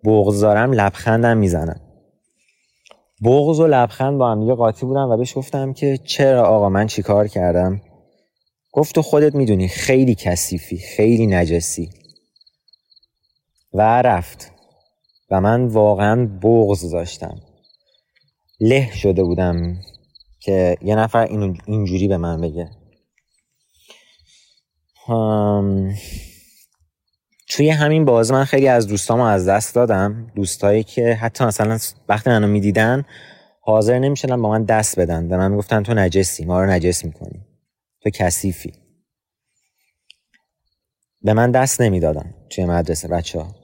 بغز دارم لبخندم می‌زنم. بغز و لبخند با هم دیگه قاطی بودم و بهش گفتم که چرا آقا من چیکار کردم؟ گفت تو خودت می‌دونی خیلی کثیفی خیلی نجسی. و رفت. و من واقعا بغز داشتم. له شده بودم که یه نفر اینجوری به من بگه. توی همین باز من خیلی از دوستامو از دست دادم. دوستایی که حتی مثلا وقتی منو می‌دیدن حاضر نمی‌شدن با من دست بدن. به من می‌گفتن تو نجسی ما رو نجس می‌کنی. تو کثیفی. به من دست نمی‌دادن توی مدرسه بچه ها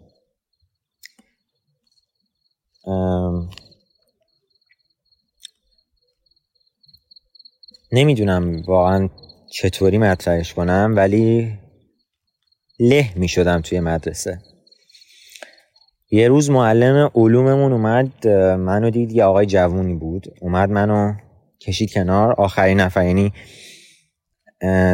نمی‌دونم واقعا چطوری مطرحش کنم؟ ولی له می شدم توی مدرسه. یه روز معلم علوممون اومد منو دید یه آقای جوونی بود. اومد منو کشید کنار. آخرین نفر یعنی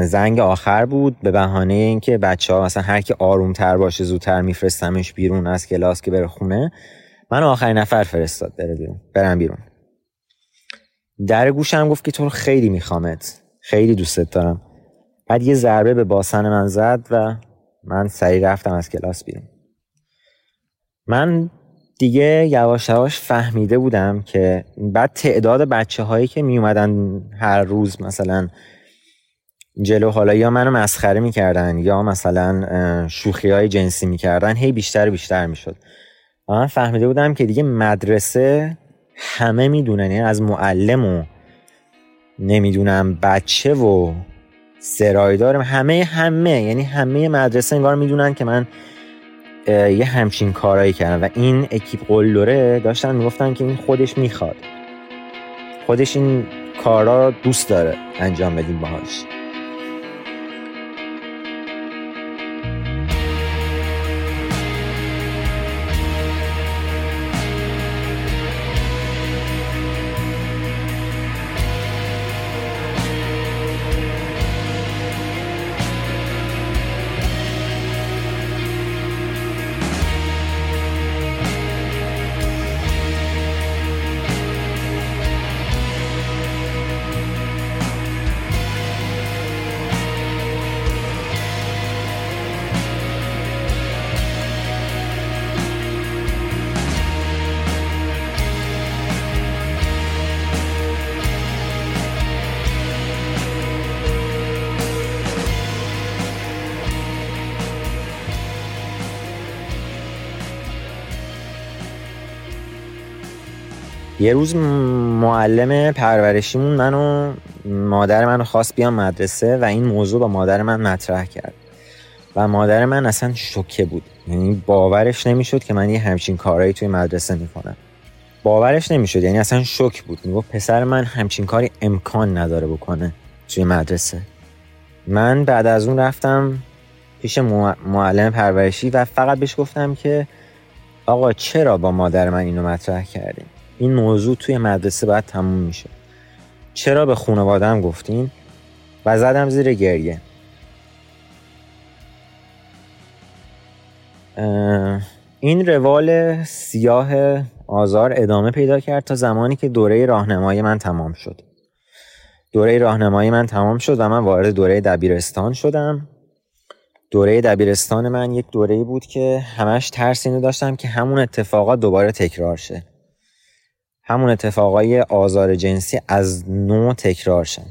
زنگ آخر بود به بهانه اینکه بچه ها مثلا هر کی آروم تر باشه زودتر میفرستمش بیرون از کلاس که بره خونه. من آخرین نفر فرستاد بره بیرون برم بیرون. در گوشم گفت که تو خیلی میخوامت خیلی دوستت دارم. بعد یه ضربه به باسن من زد و من سریع رفتم از کلاس بیرون. من دیگه یواش یواش فهمیده بودم که بعد تعداد بچه هایی که می اومدن هر روز مثلا جلو حالا یا منو مسخره می‌کردن یا مثلا شوخی های جنسی می‌کردن هی بیشتر بیشتر می‌شد. من فهمیده بودم که دیگه مدرسه همه می‌دونن یعنی از معلم و نمی‌دونم بچه و سرایدار همه همه یعنی همه مدرسه انگار می‌دونن که من یه همچین کارایی کردم. و این اکیپ قلدره داشتن می‌گفتن که این خودش می‌خواد. خودش این کارا دوست داره انجام بدیم باهاش. یه روز معلم پرورشیمون منو مادر منو خواست بیام مدرسه و این موضوع با مادر من مطرح کرد. و مادر من اصلا شوکه بود. یعنی باورش نمی‌شد که من یه همچین کارایی توی مدرسه می‌کنم. باورش نمی‌شد. یعنی اصلا شوک بود. می‌گفت پسر من همچین کاری امکان نداره بکنه توی مدرسه. من بعد از اون رفتم پیش معلم پرورشی و فقط بهش گفتم که آقا چرا با مادر من اینو مطرح کردیم این موضوع توی مدرسه باید تموم میشه. چرا به خانوادم گفتین؟ و زدم زیر گریه. این روال سیاه آزار ادامه پیدا کرد تا زمانی که دوره راهنمایی من تمام شد. دوره راهنمایی من تمام شد و من وارد دوره دبیرستان شدم. دوره دبیرستان من یک دوره بود که همش ترس اینو داشتم که همون اتفاقات دوباره تکرار شه. همون اتفاقای آزار جنسی از نو تکرار شن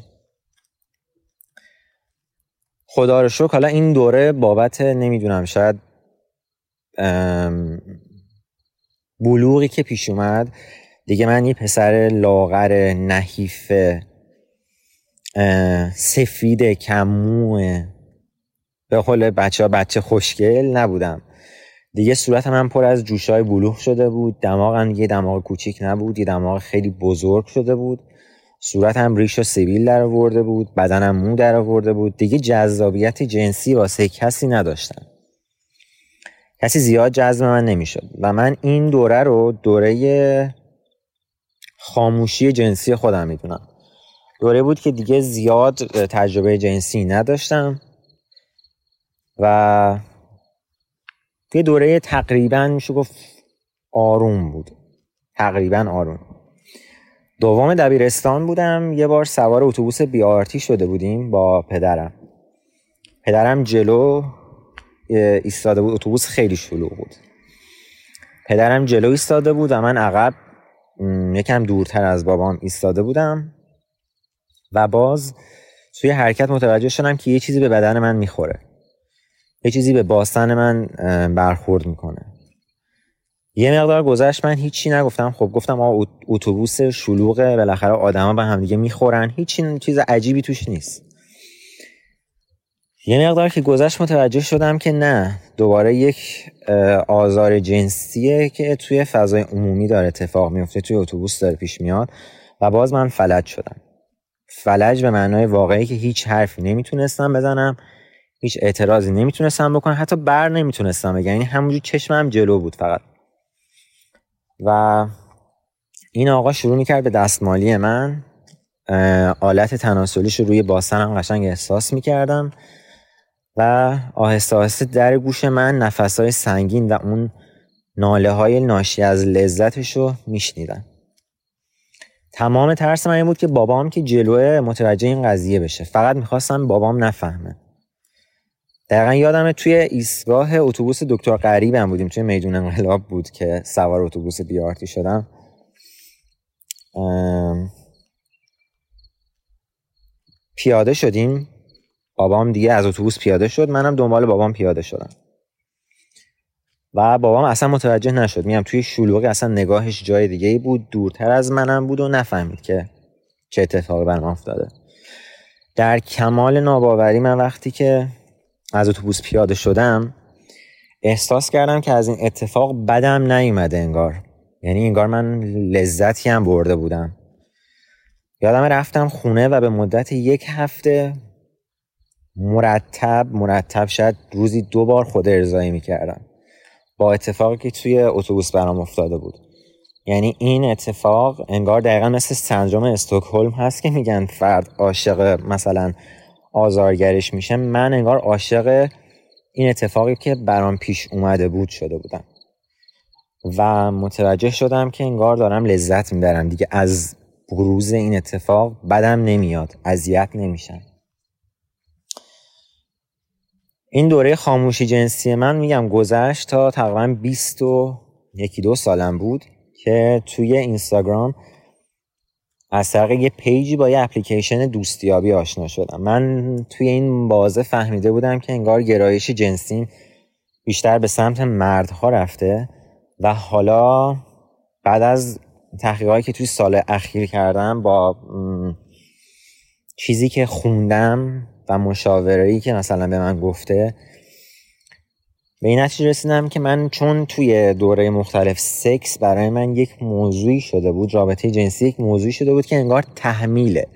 خدا رو شکر حالا این دوره بابت نمی‌دونم شاید بلوغی که پیش اومد دیگه من یه پسر لاغر نحیف سفید کموه به قول بچه بچه خوشگل نبودم. دیگه صورت من پر از جوشای بلوغ شده بود. دماغم یه دماغ کوچیک نبود. یه دماغ خیلی بزرگ شده بود. صورتم ریش و سیبیل در آورده بود. بدنم مو در آورده بود. دیگه جذابیت جنسی واسه کسی نداشتم کسی زیاد جذب من نمی‌شد. و من این دوره رو دوره خاموشی جنسی خودم می‌دونم. دوره بود که دیگه زیاد تجربه جنسی نداشتم. و یه دوره تقریبا میشه گفت آروم بود. تقریبا آروم. دوم دبیرستان بودم. یه بار سوار اتوبوس بیارتی شده بودیم با پدرم. پدرم جلو ایستاده بود. اتوبوس خیلی شلوغ بود. پدرم جلو ایستاده بود و من عقب یکم دورتر از بابام ایستاده بودم و باز توی حرکت متوجه شدم که یه چیزی به بدن من می‌خوره. یه چیزی به باستن من برخورد می‌کنه. یه مقدار گذشت من هیچی نگفتم. خب گفتم آقا اتوبوس شلوغه بالاخره آدما به هم دیگه می‌خورن. هیچی چیز عجیبی توش نیست. یه مقدار که گذشت متوجه شدم که نه دوباره یک آزار جنسیه که توی فضای عمومی داره اتفاق میفته توی اتوبوس داره پیش میاد و باز من فلج شدم. فلج به معنای واقعی که هیچ حرفی نمی‌تونستم بزنم. هیچ اعتراضی نمی‌تونستم بکنم. حتی بر نمی‌تونستم بگم. یعنی همونجور چشمم جلو بود فقط. و این آقا شروع می‌کرد به دستمالی من. آلت تناسلیش رو روی باسنم قشنگ احساس می‌کردم. و آهسته آهسته در گوش من نفس های سنگین و اون ناله های ناشی از لذتش رو میشنیدم. تمام ترس من این بود که بابام که جلوه متوجه این قضیه بشه. فقط می‌خواستم بابام نفهمه. دقیقا یادمه توی ایستگاه اتوبوس دکتر قریبم بودیم توی میدون انقلاب بود که سوار اتوبوس بیارتی شدم. پیاده شدیم. بابام دیگه از اتوبوس پیاده شد. منم دنبال بابام پیاده شدم. و بابام اصلا متوجه نشد. میگم توی شلوغی اصلا نگاهش جای دیگه بود. دورتر از منم بود و نفهمید که چه اتفاقی برام افتاده. در کمال ناباوری من وقتی که از اتوبوس پیاده شدم احساس کردم که از این اتفاق بدم نیومده انگار. یعنی انگار من لذتی هم برده بودم. یادم رفتم خونه و به مدت یک هفته مرتب مرتب شاید روزی دو بار خود ارزایی می‌کردم. با اتفاقی که توی اتوبوس برام افتاده بود. یعنی این اتفاق انگار دقیقا مثل سندروم استکهلم هست که میگن فرد عاشق مثلا آزارگرش میشه من انگار عاشق این اتفاقی که برام پیش اومده بود شده بودم. و متوجه شدم که انگار دارم لذت می‌برم دیگه. از بروز این اتفاق بدم نمیاد اذیت نمیشم. این دوره خاموشی جنسی من میگم گذشت تا تقریبا 20 و یکی دو سالم بود که توی اینستاگرام از طریق یه پیجی با یه اپلیکیشن دوستیابی آشنا شدم. من توی این بازه فهمیده بودم که انگار گرایش جنسیم بیشتر به سمت مردها رفته و حالا بعد از تحقیقاتی که توی سال اخیر کردم با چیزی که خوندم و مشاوره‌ای که مثلا به من گفته به این نتیجه رسیدم که من چون توی دوره مختلف سکس برای من یک موضوعی شده بود رابطه جنسی یک موضوعی شده بود که انگار تحمیله.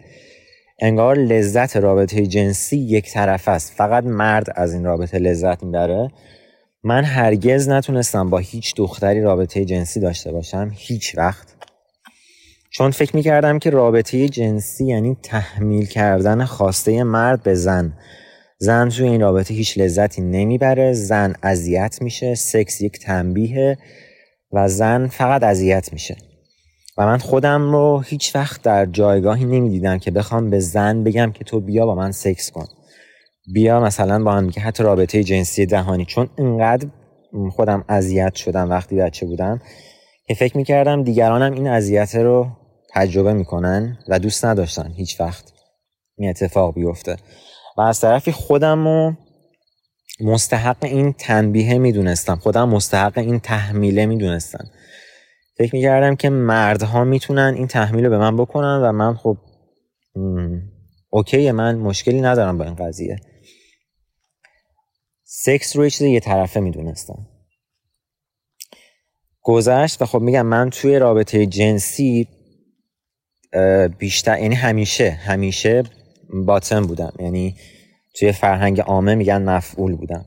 انگار لذت رابطه جنسی یک طرف است. فقط مرد از این رابطه لذت می‌بره. من هرگز نتونستم با هیچ دختری رابطه جنسی داشته باشم هیچ وقت. چون فکر می‌کردم که رابطه جنسی یعنی تحمیل کردن خواسته مرد به زن. زن توی این رابطه هیچ لذتی نمی‌بره زن اذیت میشه سکس یک تنبیه و زن فقط اذیت میشه. و من خودم رو هیچ وقت در جایگاهی نمی‌دیدم که بخوام به زن بگم که تو بیا با من سکس کن. بیا مثلا با هم که حتی رابطه جنسی دهانی. چون اینقدر خودم اذیت شدم وقتی بچه بودم که فکر می‌کردم دیگرانم این اذیت رو تجربه می‌کنن و دوست نداشتن هیچ وقت این اتفاق بیفته. و از طرفی خودم رو مستحق این تنبیه می‌دونستم. خودم مستحق این تحمیله می‌دونستم. فکر می‌کردم که مردها می‌تونن این تحمیل رو به من بکنن و من خب اوکی من مشکلی ندارم با این قضیه. سکس رو یه یه طرفه می‌دونستم. گذشت و خب میگم من توی رابطه جنسی بیشتر یعنی همیشه همیشه باتن بودم. یعنی توی فرهنگ عامه میگن مفعول بودم.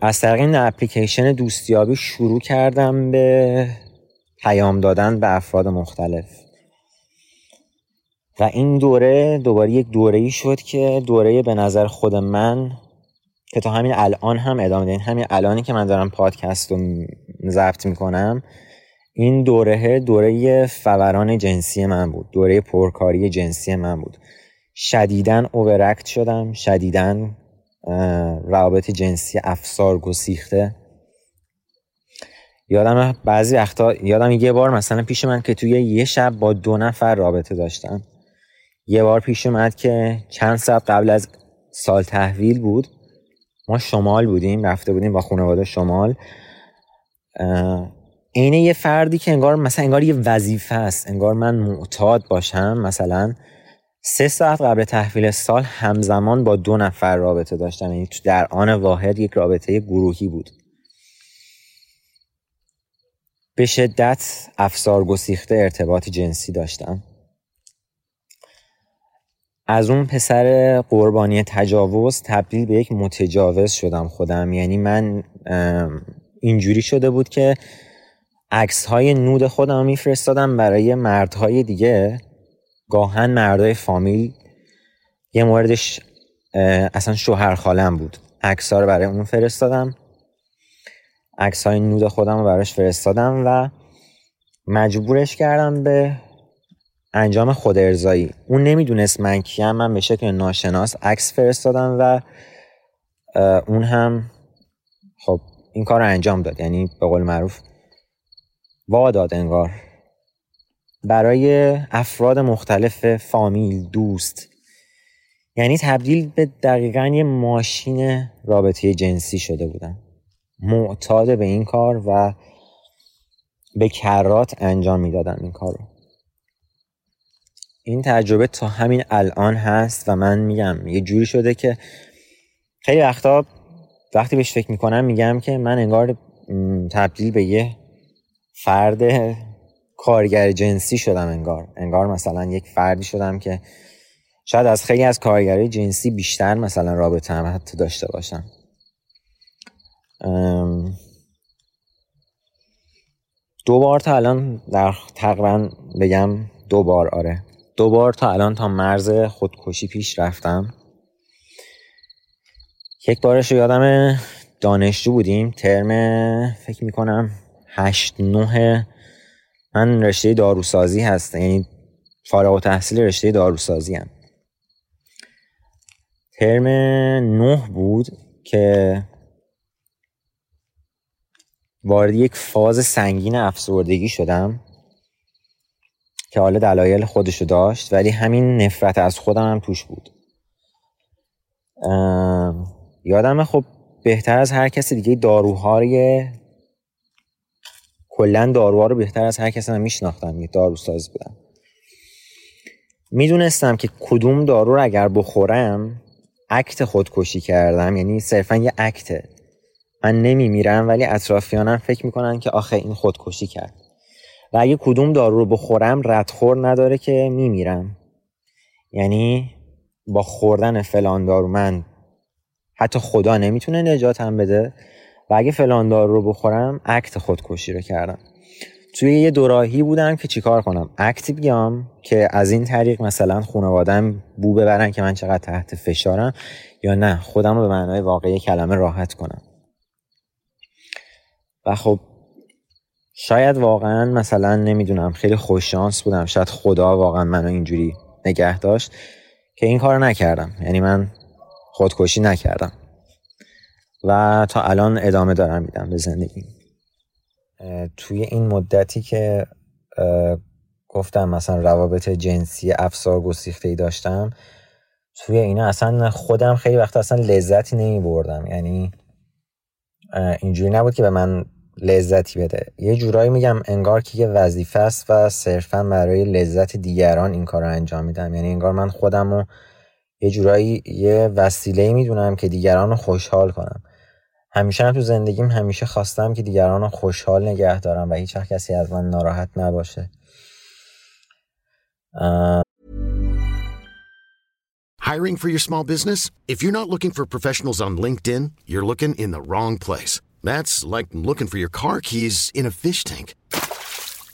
از طریق این اپلیکیشن دوستیابی شروع کردم به پیام دادن به افراد مختلف. و این دوره دوباره یک دوره ای شد که دوره به نظر خود من که تا همین الان هم ادامه دهیم همین الانی که من دارم پادکست رو ضبط می‌کنم این دوره دوره فوران جنسی من بود. دوره پرکاری جنسی من بود. شدیدن اوورکت شدم. شدیدن روابط جنسی افسار گسیخته. یادم بعضی وقتا یادم یه بار مثلا پیش من که توی یه شب با دو نفر رابطه داشتم. یه بار پیش اومد که چند ساعت قبل از سال تحویل بود. ما شمال بودیم رفته بودیم با خانواده شمال. اینه یه فردی که انگار مثلا انگار یه وظیفه است. انگار من معتاد باشم. مثلا سه ساعت قبل تحویل سال همزمان با دو نفر رابطه داشتم. یعنی در آن واحد یک رابطه گروهی بود. به شدت افسار گسیخته ارتباط جنسی داشتم. از اون پسر قربانی تجاوز تبدیل به یک متجاوز شدم خودم. یعنی من اینجوری شده بود که عکس های نود خودم میفرستادم برای مردهای دیگه. گاهن مردای فامیل یه موردش اصلا شوهر خالم بود. عکس رو برای اون فرستادم. عکس های نود خودم رو براش فرستادم و مجبورش کردم به انجام خود ارزایی. اون نمی‌دونست من کیم من به شکل ناشناس عکس فرستادم و اون هم خب این کار رو انجام داد. یعنی به قول معروف واداد انگار. برای افراد مختلف فامیل دوست. یعنی تبدیل به دقیقا یه ماشین رابطه جنسی شده بودم معتاد به این کار و به کرات انجام می‌دادم این کار رو این تجربه تا همین الان هست و من میگم یه جوری شده که خیلی وقتا وقتی بهش فکر می‌کنم میگم که من انگار تبدیل به یه فرد کارگر جنسی شدم انگار. انگار مثلا یک فردی شدم که شاید از خیلی از کارگرای جنسی بیشتر مثلا رابطه هم حتی داشته باشم. دو بار تا الان در تقریبا بگم دو بار آره. دو بار تا الان تا مرز خودکشی پیش رفتم. یک بارش رو یادم دانشجو بودیم. ترم فکر می‌کنم هشت نه. من رشته داروسازی هست یعنی فارغ و تحصیل رشته داروسازی هم ترم نه بود که وارد یک فاز سنگین افسردگی شدم که حالا دلایل خودشو داشت ولی همین نفرت از خودم هم توش بود. یادمه خب بهتر از هر کسی دیگه داروهای کلا داروها رو بهتر از هر کسی هم میشناختم یه داروساز بودم. می‌دونستم که کدوم دارو رو اگر بخورم اکت خودکشی کردم. یعنی صرفا یه اکته من نمیمیرم ولی اطرافیانم فکر می‌کنن که آخه این خودکشی کرد. و اگه کدوم دارو رو بخورم ردخور نداره که میمیرم. یعنی با خوردن فلان دارو من حتی خدا نمی‌تونه نجاتم بده. و اگه فلان دارو رو بخورم اکت خودکشی رو کردم. توی یه دوراهی بودم که چیکار کنم؟ اکتی بیام که از این طریق مثلا خانوادم بو ببرن که من چقدر تحت فشارم یا نه خودم رو به معنای واقعی کلمه راحت کنم. و خب شاید واقعا مثلا نمی‌دونم خیلی خوششانس بودم. شاید خدا واقعا منو اینجوری نگه داشت که این کار نکردم. یعنی من خودکشی نکردم. و تا الان ادامه دارم میدم به زندگی. توی این مدتی که گفتم مثلا روابط جنسی افسار گسیخته ای داشتم توی اینا اصلا خودم خیلی وقت اصلا لذتی نمی بردم یعنی اینجوری نبود که به من لذتی بده. یه جورایی میگم انگار که یه وظیفه است و صرفا برای لذت دیگران این کار رو انجام میدم. یعنی انگار من خودم رو یه جورایی یه وسیله می‌دونم که دیگران رو خوشحال کنم همیشه هم تو زندگیم همیشه خواستم که دیگران رو خوشحال نگه دارم و هیچ کسی از من ناراحت نباشه Hiring for your small business? If you're not looking for professionals on LinkedIn, you're looking in the wrong place. That's like looking for your car keys in a fish tank.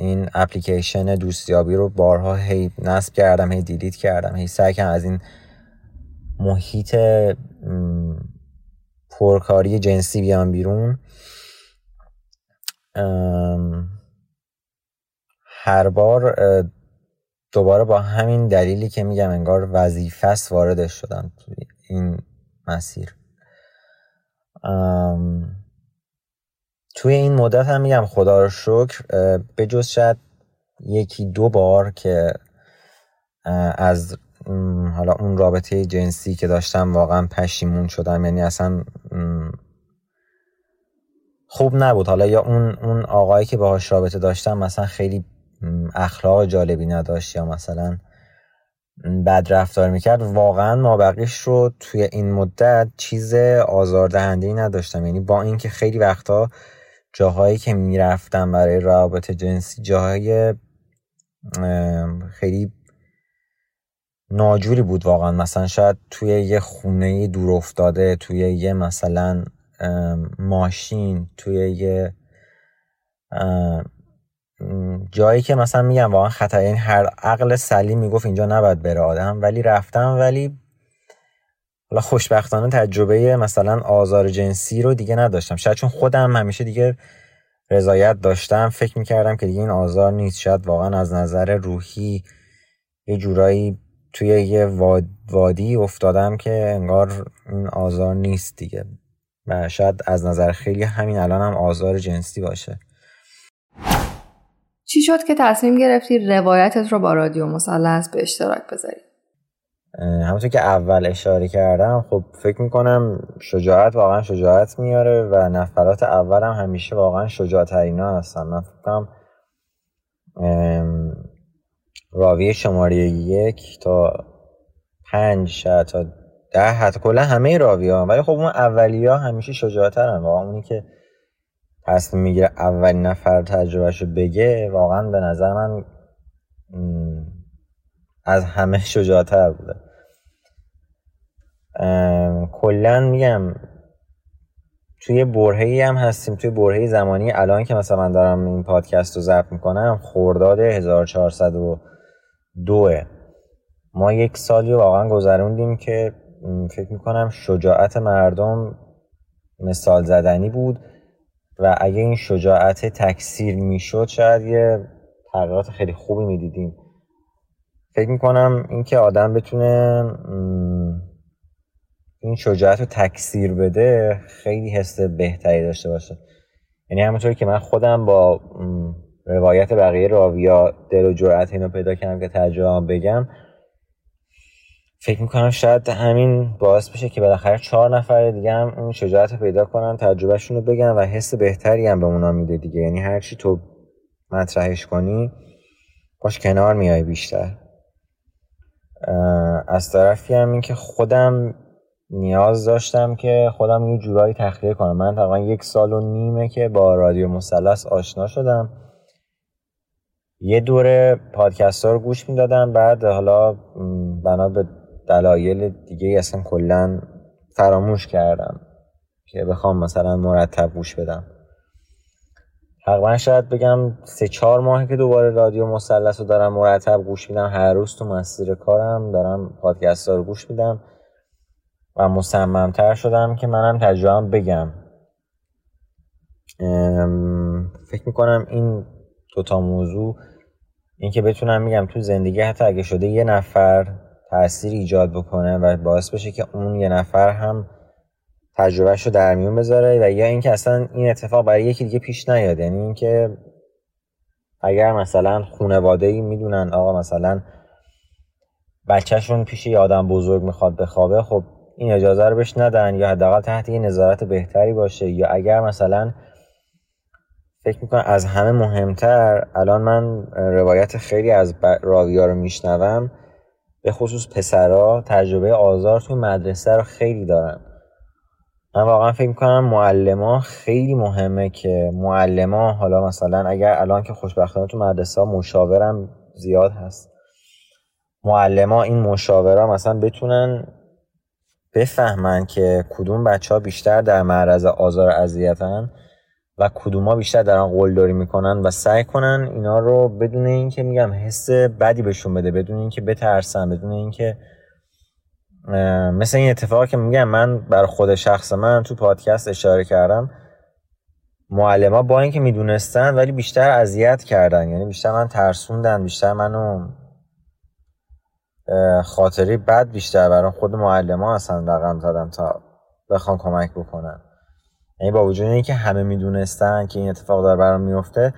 این اپلیکیشن دوستیابی رو بارها هی نصب کردم هی دیلیت کردم هی سعی کردم از این محیط پرکاری جنسی بیام بیرون. هر بار دوباره با همین دلیلی که میگم انگار وظیفه است واردش شدم توی این مسیر. توی این مدت هم میگم خدا رو شکر به جز شاید یکی دو بار که از حالا اون رابطه جنسی که داشتم واقعا پشیمون شدم. یعنی اصلا خوب نبود. حالا یا اون اون آقایی که باهاش رابطه داشتم مثلا خیلی اخلاق جالبی نداشت یا مثلا بد رفتار می‌کرد. واقعا مابقیش رو توی این مدت چیز آزاردهنده ای نداشتم. یعنی با اینکه خیلی وقتا جاهایی که می‌رفتم برای روابط جنسی جاهای خیلی ناجوری بود واقعا. مثلا شاید توی یه خونه دور افتاده توی یه مثلا ماشین توی یه جایی که مثلا میگم واقعا خطر این هر عقل سلیم می‌گفت اینجا نباید بره آدم. ولی رفتم ولی حالا خوشبختانه تجربه مثلا آزار جنسی رو دیگه نداشتم. شاید چون خودم همیشه دیگه رضایت داشتم فکر می‌کردم که دیگه این آزار نیست. شاید واقعا از نظر روحی یه جورایی توی یه وادی افتادم که انگار این آزار نیست دیگه. و شاید از نظر خیلی همین الان هم آزار جنسی باشه. چی شد که تصمیم گرفتی روایتت رو با رادیو مثلث به اشتراک بذاری؟ همونطور که اول اشاره کردم خب فکر می‌کنم شجاعت واقعا شجاعت میاره و نفرات اول هم همیشه واقعا شجاعترین ها هستن. من فکر کنم راوی شماره یک تا پنج شاید تا ده حتی کلا همه راوی ها ولی خب اون اولی ها همیشه شجاعترن. واقعا اونی که تصمیم می‌گیره اولین نفر تجربهشو بگه واقعا به نظر من از همه شجاعتر بوده. کلا میگم توی برهی هم هستیم توی برهی زمانی الان که مثلا من دارم این پادکست رو ضبط می‌کنم خورداد 1402 ما یک سالی واقعا گذروندیم که فکر می‌کنم شجاعت مردم مثال زدنی بود و اگه این شجاعت تکثیر می‌شد شاید یه تغییرات خیلی خوبی می‌دیدیم. فکر می‌کنم اینکه آدم بتونه این شجاعت رو تکثیر بده خیلی حس بهتری داشته باشه. یعنی همونطوری که من خودم با روایت بقیه راویا دل و جرأت اینو پیدا کردم که تجربه بگم فکر می‌کنم شاید همین باعث بشه که بالاخره چهار نفر دیگه هم اون شجاعت رو پیدا کنن تجربهشون رو بگن و حس بهتری هم به اونا میده دیگه. یعنی هرچی تو مطرحش کنی باش کنار میای بیشتر. از طرفی هم این که خودم نیاز داشتم که خودم یه جورایی تخلیه کنم. من تقریبا یک سال و نیمه که با رادیو مثلث آشنا شدم. یه دوره پادکست ها رو گوش می‌دادم بعد حالا بنا به دلایل دیگه اصلا کلا فراموش کردم که بخوام مثلا مرتب گوش بدم. تقریبا شاید بگم سه چهار ماهی که دوباره رادیو مثلث رو دارم مرتب گوش میدم. هر روز تو مسیر کارم دارم پادکست ها رو گوش میدم و مصممتر شدم که منم تجربه بگم. فکر می‌کنم این دوتا موضوع این که بتونم میگم تو زندگی حتی اگه شده یه نفر تاثیر ایجاد بکنه و باعث بشه که اون یه نفر هم تجربهش رو در میون بذاره و یا اینکه اصلا این اتفاق برای یکی دیگه پیش نیاد. یعنی اینکه اگر مثلا خانواده ای می‌دونن آقا مثلا بچهشون پیش یه آدم بزرگ می‌خواد بخوابه خب این اجازه رو بهش ندن یا حداقل تحت یه نظارت بهتری باشه. یا اگر مثلا فکر می‌کنم از همه مهمتر الان من روایت خیلی از راویا رو میشنوم به خصوص پسرا تجربه آزار توی مدرسه رو خیلی دارن. من واقعا فکر می‌کنم معلما خیلی مهمه که معلما حالا مثلا اگر الان که خوشبختانه تو مدرسه مشاورم زیاد هست معلما این مشاوره مثلا بتونن بفهمن که کدوم بچه ها بیشتر در معرض آزار اذیتن و کدوما بیشتر دارن قلدری می‌کنن و سعی کنن اینا رو بدون اینکه میگم حس بدی بهشون بده بدون اینکه بترسن بدون اینکه مثل این اتفاق که میگم من بر خود شخص من تو پادکست اشاره کردم. معلم با اینکه می‌دونستن ولی بیشتر اذیت کردن. یعنی بیشتر من ترسوندن بیشتر منو خاطری بد بیشتر برای خود معلم ها اصلا رقم زدم تا بخوان کمک بکنن. یعنی با وجود اینکه همه می‌دونستن که این اتفاق داره برام میفته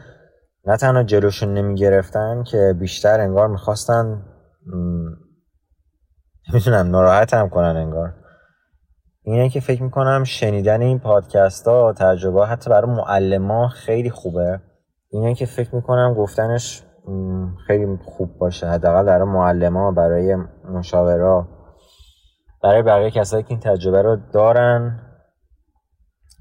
نه تنها جلوشون نمی‌گرفتن که بیشتر انگار می‌خواستن نمی‌تونم ناراحت هم کنن انگار. اینه که فکر می‌کنم شنیدن این پادکست ها تجربه حتی برای معلم خیلی خوبه. اینه که فکر می‌کنم گفتنش خیلی خوب باشه. حداقل برای معلم برای مشاورا برای بقیه کسایی که این تجربه رو دارن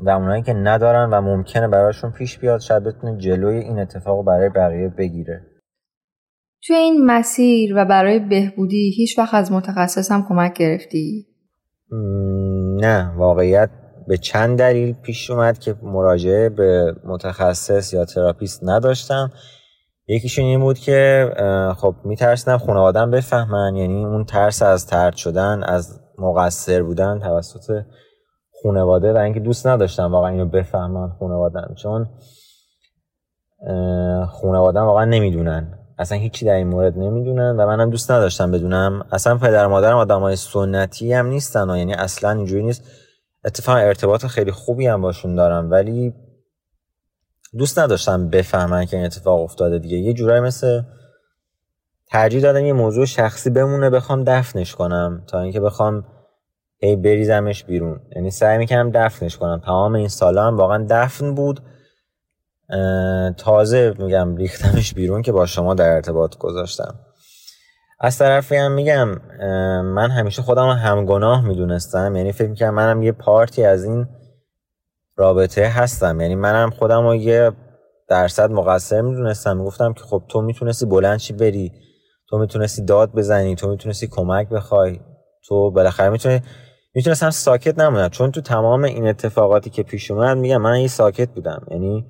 و اونایی که ندارن و ممکنه براشون پیش بیاد شاید بتونه جلوی این اتفاق برای بقیه بگیره. توی این مسیر و برای بهبودی هیچ وقت از متخصص هم کمک گرفتی؟ نه واقعیت به چند دلیل پیش اومد که مراجعه به متخصص یا تراپیست نداشتم. یکیشون این بود که خب میترسیدم خانوادم بفهمن یعنی اون ترس از ترد شدن از مقصر بودن توسط خانواده و اینکه دوست نداشتم واقعا اینو بفهمن خانوادم چون خانوادم واقعا نمی‌دونن. اصلا هیچی در این مورد نمی‌دونن و منم دوست نداشتم بدونم. اصلا پدر مادرم آدم های سنتی هم نیستن و یعنی اصلا اینجوری نیست. اتفاقا ارتباط خیلی خوبی هم باشون دارم ولی دوست نداشتم بفهمن که این اتفاق افتاده دیگه. یه جورایی مثل ترجیح دادم یه موضوع شخصی بمونه بخوام دفنش کنم تا اینکه بخوام هی بریزمش بیرون. یعنی سعی می‌کنم دفنش کنم. تمام این سالا هم واقعا دفن بود. تازه میگم ریختمش بیرون که با شما در ارتباط گذاشتم. از طرفی هم میگم من همیشه خودم رو همگناه می‌دونستم. یعنی فکر می‌کنم منم یه پارتی از این رابطه هستم. یعنی منم خودم رو یه درصد مقصر می‌دونستم. می‌گفتم که خب تو می‌تونستی بلند چی بری تو می‌تونستی داد بزنی تو می‌تونستی کمک بخوای. تو بالاخره می‌تونی می‌تونستم ساکت نمونم. چون تو تمام این اتفاقاتی که پیش اومد میگم من یه ساکت بودم. یعنی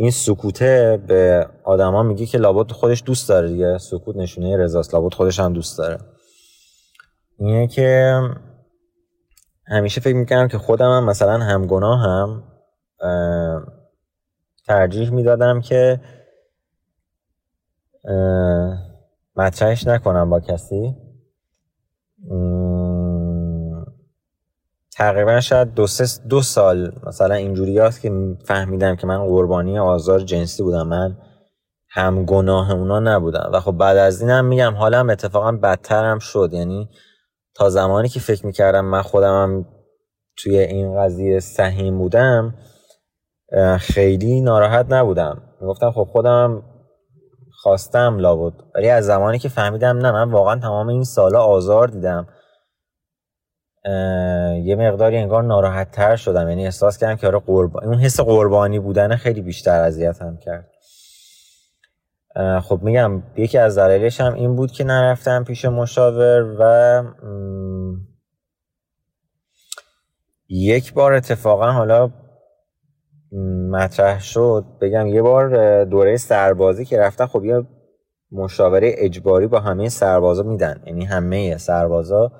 این سکوته به آدما میگه که لابد خودش دوست داره دیگه. سکوت نشونه رضاست. لابد خودش هم دوست داره. اینه که همیشه فکر می‌کنم که خودم هم مثلا همگناه هم ترجیح می‌دادم که مطرحش نکنم با کسی. تقریبا شاید دو, دو سال مثلا اینجوری هست که فهمیدم که من قربانی آزار جنسی بودم من هم گناه اونا نبودم. و خب بعد از اینم میگم حالم اتفاقا بدترم شد. یعنی تا زمانی که فکر می‌کردم من خودمم توی این قضیه سهیم بودم خیلی ناراحت نبودم. می‌گفتم خب خودم خواستم لابد. ولی از زمانی که فهمیدم نه من واقعا تمام این سالا آزار دیدم. یه مقداری انگار ناراحت تر شدم. یعنی احساس کردم که آره قربان اون حس قربانی بودن خیلی بیشتر اذیتم کرد. خب میگم یکی از دلایلش هم این بود که نرفتم پیش مشاور و یک بار اتفاقا حالا مطرح شد. بگم یه بار دوره سربازی که رفتن خب یه مشاوره اجباری با همه سربازا میدن. یعنی همه سربازا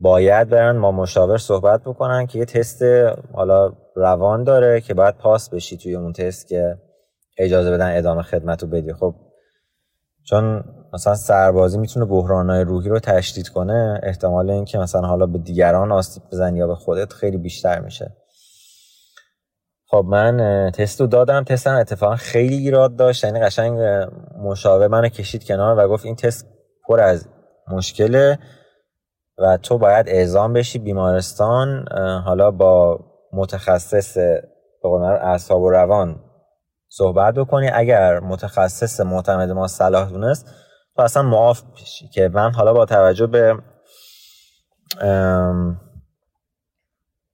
باید برن با مشاور صحبت بکنن که یه تست حالا روان داره که باید پاس بشی توی اون تست که اجازه بدن ادامه خدمت رو بدی. خب چون مثلا سربازی می‌تونه بحرانهای روحی رو تشدید کنه احتمال اینکه مثلا حالا به دیگران آسیب بزنی یا به خودت خیلی بیشتر میشه. خب من تست رو دادم. تستم اتفاقا خیلی ایراد داشت. یعنی قشنگ مشاور منو کشید کنار و گفت این تست پر از مشکله. و تو باید اعزام بشی بیمارستان حالا با متخصص به اعصاب و روان صحبت بکنی. اگر متخصص معتمد ما صلاح دونست تو اصلا معاف بشی. که من حالا با توجه به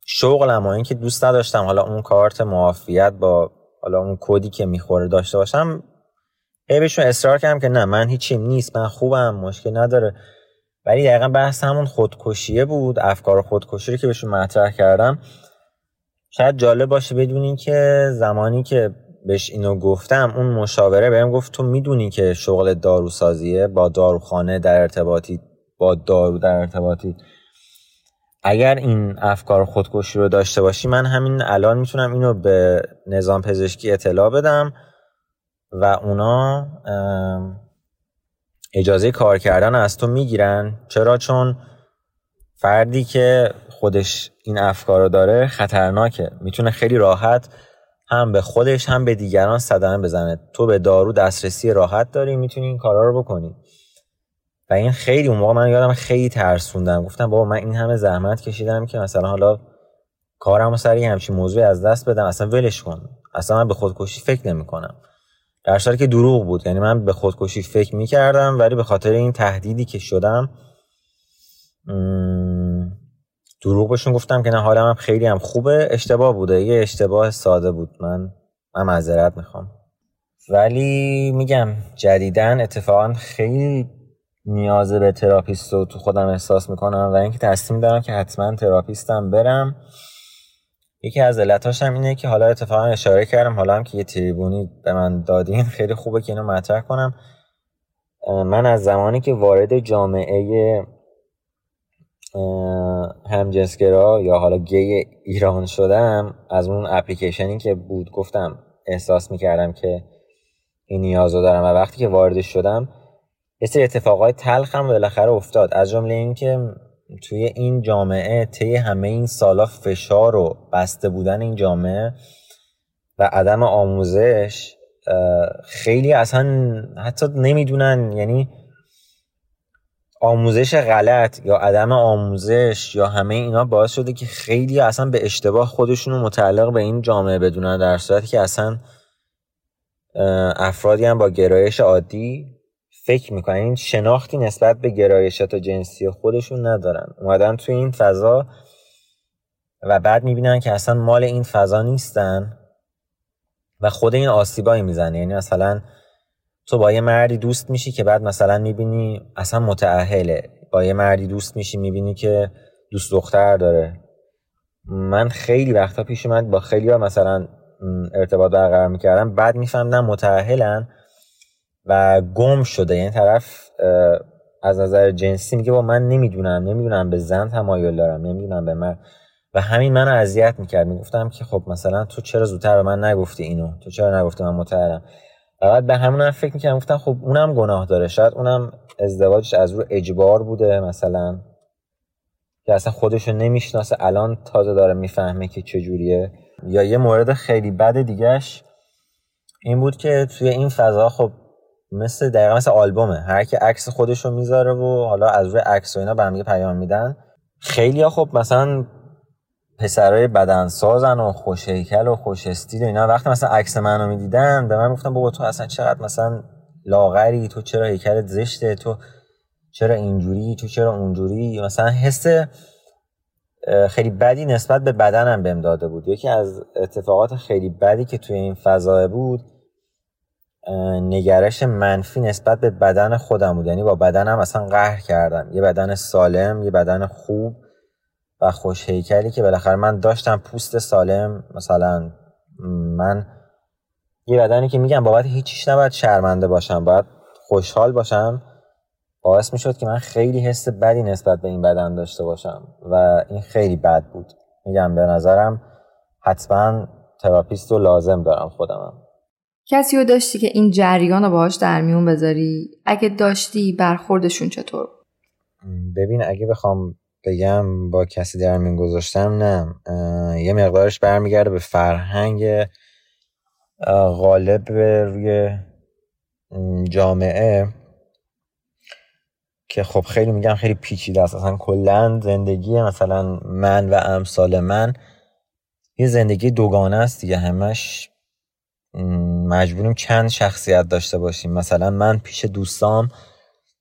شغلم و اینکه دوست نداشتم حالا اون کارت معافیت با حالا اون کدی که می‌خوره داشته باشم هی بهشون اصرار کردم که نه من هیچی نیست من خوبم مشکل نداره. ولی دقیقا بحث همون خودکشیه بود افکار خودکشی رو که بهشون مطرح کردم. شاید جالب باشه بدونین که زمانی که بهش اینو گفتم اون مشاوره بهم گفت تو می‌دونی که شغل داروسازیه؟ با داروخانه در ارتباطی با دارو در ارتباطی. اگر این افکار خودکشی رو داشته باشی من همین الان می‌تونم اینو به نظام پزشکی اطلاع بدم و اونا اجازه کار کردن از تو می‌گیرن؟ چرا؟ چون فردی که خودش این افکار رو داره خطرناکه. می‌تونه خیلی راحت هم به خودش هم به دیگران صدمه بزنه. تو به دارو دسترسی راحت داری می‌تونی این کارا رو بکنی. و این خیلی اون موقع من یادم خیلی ترسوندم. گفتم بابا من این همه زحمت کشیدم که مثلا حالا کارم و سری همچین موضوعی از دست بدم. اصلا ولش کن. اصلا من به خودکشی فکر نمی کنم در صورتی که دروغ بود. یعنی من به خودکشی فکر می کردم ولی به خاطر این تهدیدی که شدم دروغ بهشون گفتم که نه حالم هم خیلی هم خوبه. اشتباه بوده. یه اشتباه ساده بود. من من معذرت می‌خوام. ولی میگم جدیدا اتفاقا خیلی نیاز به تراپیست رو تو خودم احساس می‌کنم و اینکه تصمیم دارم که حتما تراپیستم برم. یکی از علتاش هم اینه که حالا اتفاقا اشاره کردم حالا هم که یه تریبونی به من دادین خیلی خوبه که اینو مطرح کنم. من از زمانی که وارد جامعه همجنسگرا یا حالا گی ایران شدم از اون اپلیکیشنی که بود گفتم احساس می‌کردم که این نیاز رو دارم و وقتی که وارد شدم یه سری اتفاقای تلخ هم بالاخره افتاد. از جمله اینکه توی این جامعه طی همه این سالا فشار و بسته بودن این جامعه و عدم آموزش خیلی اصلا حتی نمی‌دونن یعنی آموزش غلط یا عدم آموزش یا همه اینا باعث شده که خیلی اصلا به اشتباه خودشون رو متعلق به این جامعه بدونن در صورتی که اصلا افرادی هم با گرایش عادی فکر می‌کنن. این شناختی نسبت به گرایشات جنسی خودشون ندارن. اومدن توی این فضا و بعد می‌بینن که اصلا مال این فضا نیستن و خود این آسیبایی می‌زنه. یعنی مثلا تو با یه مردی دوست میشی که بعد مثلا می‌بینی اصلا متعهله با یه مردی دوست میشی می‌بینی که دوست دختر داره. من خیلی وقتا پیش اومد با خیلی ها مثلا ارتباط برقرار می‌کردم. بعد میفهمدم متعهلن و گم شده. یعنی طرف از نظر جنسی میگه با من نمی‌دونم نمی‌دونم به زن تمایل دارم نمی‌دونم به من. و همین منو اذیت می‌کرد. می‌گفتم که خب مثلا تو چرا زودتر به من نگفتی اینو؟ تو چرا نگفتی من متعهلم و بعد به همون هم فکر می‌کردم. گفتم خب اونم گناه داره. شاید اونم ازدواجش از رو اجبار بوده مثلا. که اصلا خودشو نمی‌شناسه. الان تازه داره می‌فهمه که چجوریه یا یه مورد خیلی بد دیگهش این بود که توی این فضا خب مثل دقیقا مثل آلبومه. هر کی عکس خودشو می‌ذاره و حالا از روی عکس و اینا به پیام میدن. خیلی ها خب مثلا پسرای بدن سازن و خوش هیکل و خوش استیل و اینا. وقتی مثلا عکس منو می‌دیدن به من گفتن بابا تو اصلا چقدر مثلا لاغری؟ تو چرا هیکلت زشته؟ تو چرا اینجوری؟ تو چرا اونجوری؟ مثلا حس خیلی بدی نسبت به بدنم بهم داده بود. یکی از اتفاقات خیلی بدی که توی این فضا بود نگرش منفی نسبت به بدن خودم بود. یعنی با بدنم اصلا قهر کردم. یه بدن سالم یه بدن خوب و خوش هیکلی که بالاخره من داشتم پوست سالم. مثلا من یه بدنی که میگم بابت هیچیش نباید شرمنده باشم باید خوشحال باشم. باعث می‌شد که من خیلی حس بدی نسبت به این بدن داشته باشم و این خیلی بد بود. میگم به نظرم حتما تراپیست رو لازم دارم خودمم. کسی رو داشتی که این جریان رو باهاش در میون بذاری؟ اگه داشتی برخوردشون چطور؟ ببین اگه بخوام بگم با کسی در میون گذاشتم نه. یه مقدارش برمیگرده به فرهنگ غالب روی جامعه که خب خیلی میگم خیلی پیچیده است. اصلا کلا زندگی مثلا من و امثال من یه زندگی دوگانه است دیگه. همش مجبوریم چند شخصیت داشته باشیم. مثلا من پیش دوستام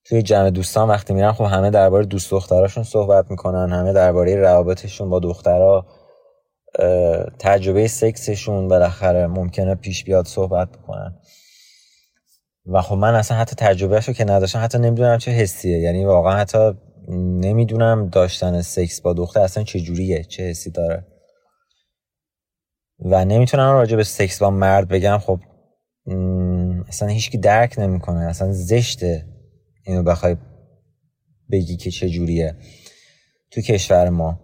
توی جمع دوستان وقتی میرن خب همه درباره دوست دختراشون صحبت می‌کنن همه درباره روابطشون با دخترها تجربه سکسشون بالاخره ممکنه پیش بیاد صحبت بکنن. و خب من اصلا حتی تجربهشو که نداشتم حتی نمی‌دونم چه حسیه. یعنی واقعا حتی نمی‌دونم داشتن سکس با دختر اصلا چه جوریه چه حسی داره. و نمی‌تونم راجع به سکس با مرد بگم خب اصلا هیچکی درک نمی‌کنه اصلا زشته اینو بخوای بگی که چه جوریه تو کشور ما.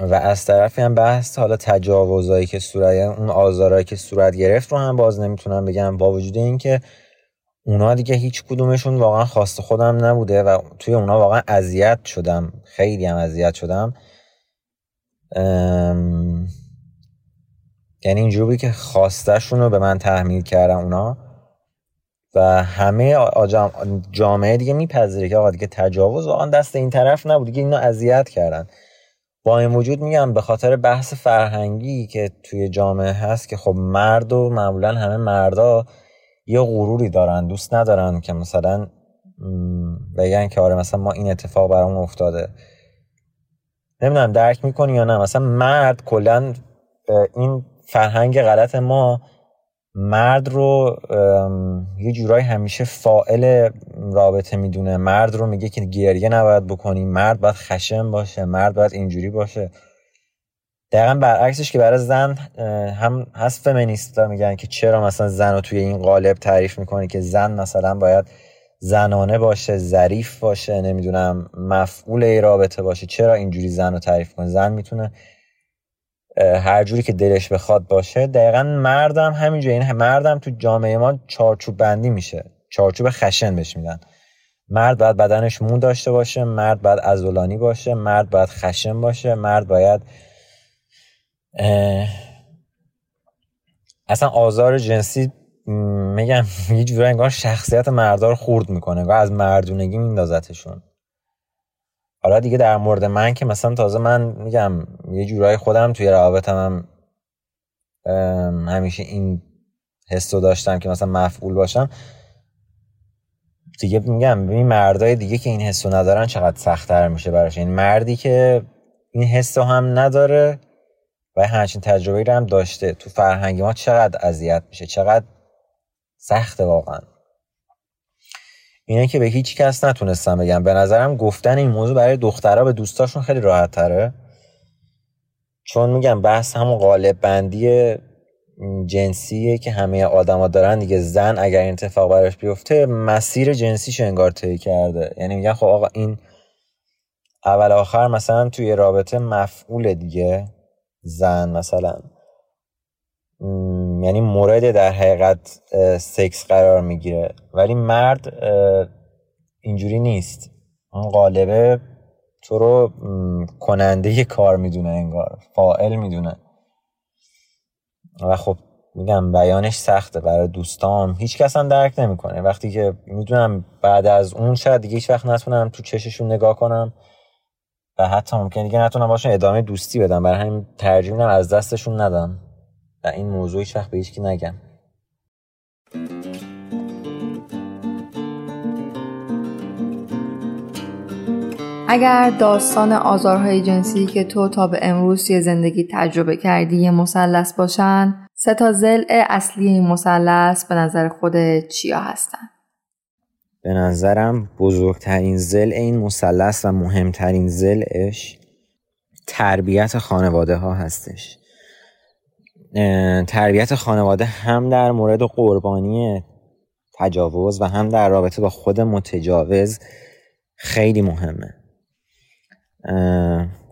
و از طرفی هم بحث حالا تجاوزایی که صورت یعنی اون آزارایی که صورت گرفت رو هم باز نمی‌تونم بگم با وجود اینکه اونا دیگه هیچ کدومشون واقعا خواست خودم نبوده و توی اونا واقعا اذیت شدم خیلی هم اذیت شدم. یعنی اینجوری که خواستشون رو به من تحمیل کردم اونا و همه جامعه دیگه میپذیره که آقا دیگه تجاوز واقعا دست این طرف نبود دیگه اینا اذیت کردن. با این وجود میگم به خاطر بحث فرهنگی که توی جامعه هست که خب مرد و معمولا همه مردا یه غروری دارن دوست ندارن که مثلا بگن که آره مثلا ما این اتفاق برامون افتاده. نمی‌دونم درک می‌کنی یا نه مثلا مرد کلا این فرهنگ غلط ما مرد رو یه جورایی همیشه فائل رابطه می‌دونه. مرد رو میگه که گریه نباید بکنی. مرد باید خشم باشه. مرد باید اینجوری باشه. دقیقا برعکسش که برای زن هم هست فمینیستا میگن که چرا مثلا زن رو توی این قالب تعریف می‌کنی که زن مثلا باید زنانه باشه ظریف باشه نمی‌دونم مفعول ای رابطه باشه. چرا اینجوری زن رو تعریف کنی زن می‌تونه هر جوری که دلش بخواد باشه دقیقا مردم همینجوری این مردم تو جامعه ما چارچوب بندی میشه. چارچوب خشن بهش میدن. مرد باید بدنش مو داشته باشه مرد باید ازولانی باشه مرد باید خشن باشه مرد باید اصلا آزار جنسی میگم یه جورایی انگار شخصیت مردار خورد می‌کنه انگار از مردونگی میندازتشون. حالا دیگه در مورد من که مثلا تازه من میگم یه جورایی خودم توی روابطم هم همیشه این حس داشتم که مثلا مفعول باشم. دیگه میگم ببین مردای دیگه که این حسو ندارن چقدر سختتر میشه براش. این مردی که این حس هم نداره و همچین تجربه رو هم داشته. تو فرهنگ ما چقدر اذیت میشه؟ چقدر سخته واقعا. اینه که به هیچ کس نتونستم بگم. به نظرم گفتن این موضوع برای دخترها به دوستاشون خیلی راحت تره چون میگم بحث همون قالب بندی جنسیه که همه آدما دارن. دیگه زن اگر این اتفاق براش بیفته مسیر جنسیش انگار طی کرده. یعنی میگن خب آقا این اول آخر مثلا توی رابطه مفعول دیگه. زن مثلا. یعنی مورد در حقیقت سکس قرار می‌گیره. ولی مرد اینجوری نیست. اون قالبه تو رو کننده کار می‌دونه انگار. فائل می‌دونه. و خب میگم بیانش سخته برای دوستام. هیچ کس هم درک نمی‌کنه. وقتی که می‌دونم بعد از اون شاید دیگه هیچ وقت نتونم تو چششون نگاه کنم. و حتی ممکن دیگه نتونم باشون ادامه دوستی بدم. برای همین ترجیح از دستشون ندم. و این موضوع وقت به هیچکی نگم اگر داستان آزارهای جنسی که تو تا به امروز توی زندگی تجربه کردی یه مثلث باشن سه تا زل اصلی این مثلث به نظر خود چیا هستن؟ به نظرم بزرگترین زل این مثلث و مهمترین زلش تربیت خانواده ها هستش تربیت خانواده هم در مورد قربانی تجاوز و هم در رابطه با خود متجاوز خیلی مهمه.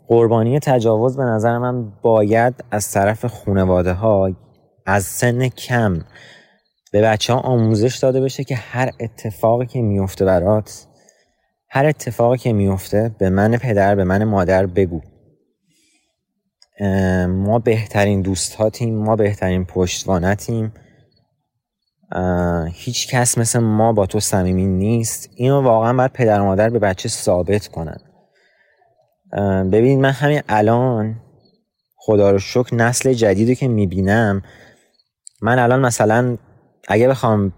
قربانی تجاوز به نظر من باید از طرف خانواده ها از سن کم به بچه ها آموزش داده بشه که هر اتفاقی که میفته برات هر اتفاقی که میفته به من پدر به من مادر بگو. ما بهترین دوستاتیم ما بهترین پشتوانتیم. هیچ کس مثل ما با تو صمیمی نیست. اینو واقعا باید پدر و مادر به بچه ثابت کنن. ببینید من همین الان خدا رو شکر نسل جدیدی که می‌بینم من الان مثلا اگه بخوام